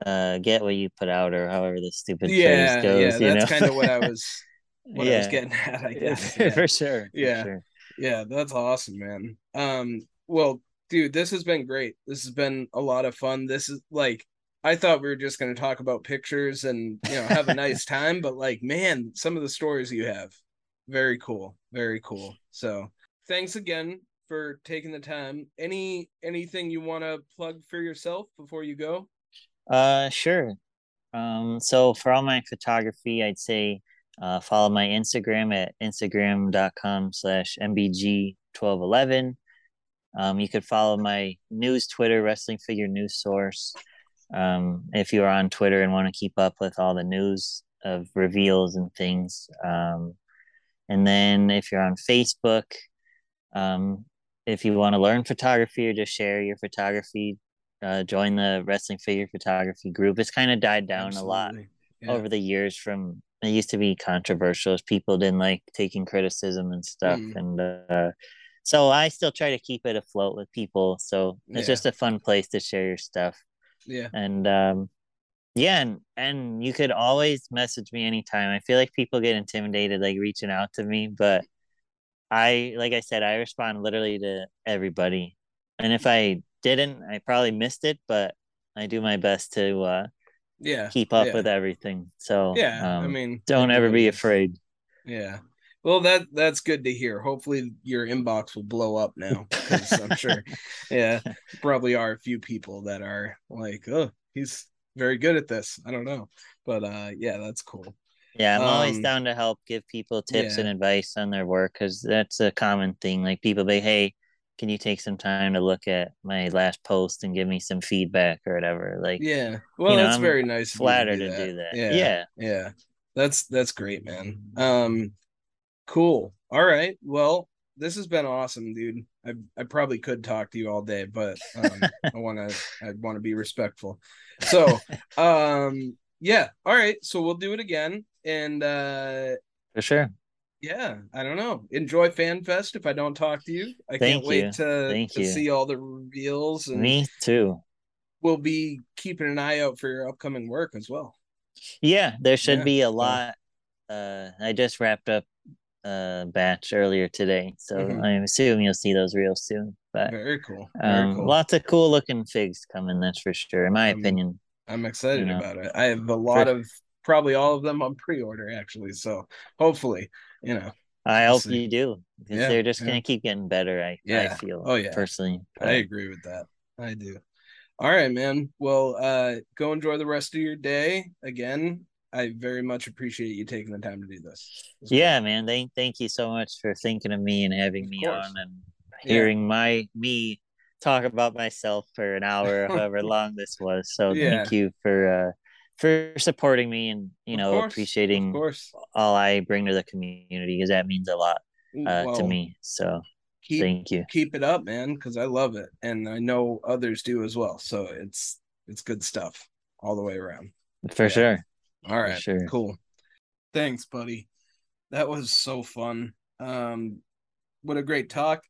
uh get what you put out, or however the stupid yeah, phrase goes. yeah, that's kind of what I was what I was Yeah. getting at, I guess. for Yeah. sure. for yeah. sure. Yeah, that's awesome, man. Um, well, dude, this has been great. This has been a lot of fun. This is like I thought we were just gonna talk about pictures and you know have a nice time, but like, man, some of the stories you have, very cool, very cool. So thanks again for taking the time. Any anything you want to plug for yourself before you go? Uh, sure. Um, so for all my photography, I'd say uh, follow my Instagram at instagram.com slash mbg1211. Um, you could follow my news Twitter, Wrestling Figure News Source. Um, if you're on Twitter and want to keep up with all the news of reveals and things. Um, and then if you're on Facebook, um, if you want to learn photography or just share your photography, uh, join the wrestling figure photography group. It's kind of died down a lot Yeah. over the years. From it used to be controversial, as people didn't like taking criticism and stuff, Mm. and uh, so I still try to keep it afloat with people. So it's Yeah. just a fun place to share your stuff, Yeah. and um, yeah, and and you could always message me anytime. I feel like people get intimidated like reaching out to me, but I like I said, I respond literally to everybody. And if I didn't, I probably missed it, but I do my best to uh Yeah. keep up yeah. with everything. So Yeah, I um, mean, don't ever be afraid. Yeah. Well, that that's good to hear. Hopefully, your inbox will blow up now because I'm sure, yeah, probably are a few people that are like, oh, he's very good at this. I don't know, but uh, yeah, that's cool. Yeah, I'm always Um, down to help give people tips yeah. and advice on their work because that's a common thing. Like people be, hey, can you take some time to look at my last post and give me some feedback or whatever? Like, Yeah. Well, you know, that's I'm very nice. Flattered to do that. Yeah. Yeah. Yeah. That's that's great, man. Um cool. All right. Well, this has been awesome, dude. I I probably could talk to you all day, but um I want to I want to be respectful. So, um yeah. All right. So we'll do it again and uh for sure. yeah, I don't know. Enjoy FanFest if I don't talk to you. I Thank can't wait you. to, Thank to you. see all the reveals and Me too. we'll be keeping an eye out for your upcoming work as well. Yeah, there should Yeah, be a lot. Uh, I just wrapped up a batch earlier today, so Mhm. I assume you'll see those real soon. But Very cool. Very um, cool. lots of cool looking figs coming. That's for sure, in my Um, opinion. I'm excited you know. about it. I have a lot For- of probably all of them on pre-order actually. So hopefully, you know, I hope see. you do because Yeah, they're just yeah. gonna keep getting better. I I Yeah. feel. Oh, yeah. personally. I agree with that. I do. All right, man. Well, uh go enjoy the rest of your day. Again, I very much appreciate you taking the time to do this. Yeah, man. Thank thank you so much for thinking of me and having me course. on and Yeah. hearing my me talk about myself for an hour, however long this was. So Yeah. thank you for uh for supporting me and you Of know course, of appreciating course. all I bring to the community because that means a lot uh, to me. So keep thank you. keep it up, man, because I love it, and I know others do as well. So it's it's good stuff all the way around. For Yeah. sure. All right, sure. cool. Thanks, buddy. That was so fun. Um, what a great talk.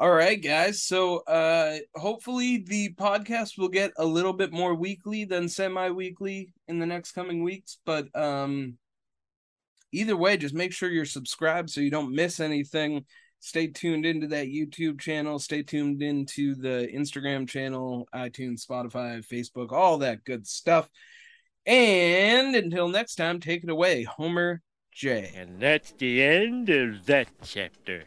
All right, guys. So uh hopefully the podcast will get a little bit more weekly than semi-weekly in the next coming weeks, but um either way, just make sure you're subscribed so you don't miss anything. Stay tuned into that YouTube channel, stay tuned into the Instagram channel, iTunes, Spotify, Facebook, all that good stuff. And until next time, take it away, Homer J. And that's the end of that chapter.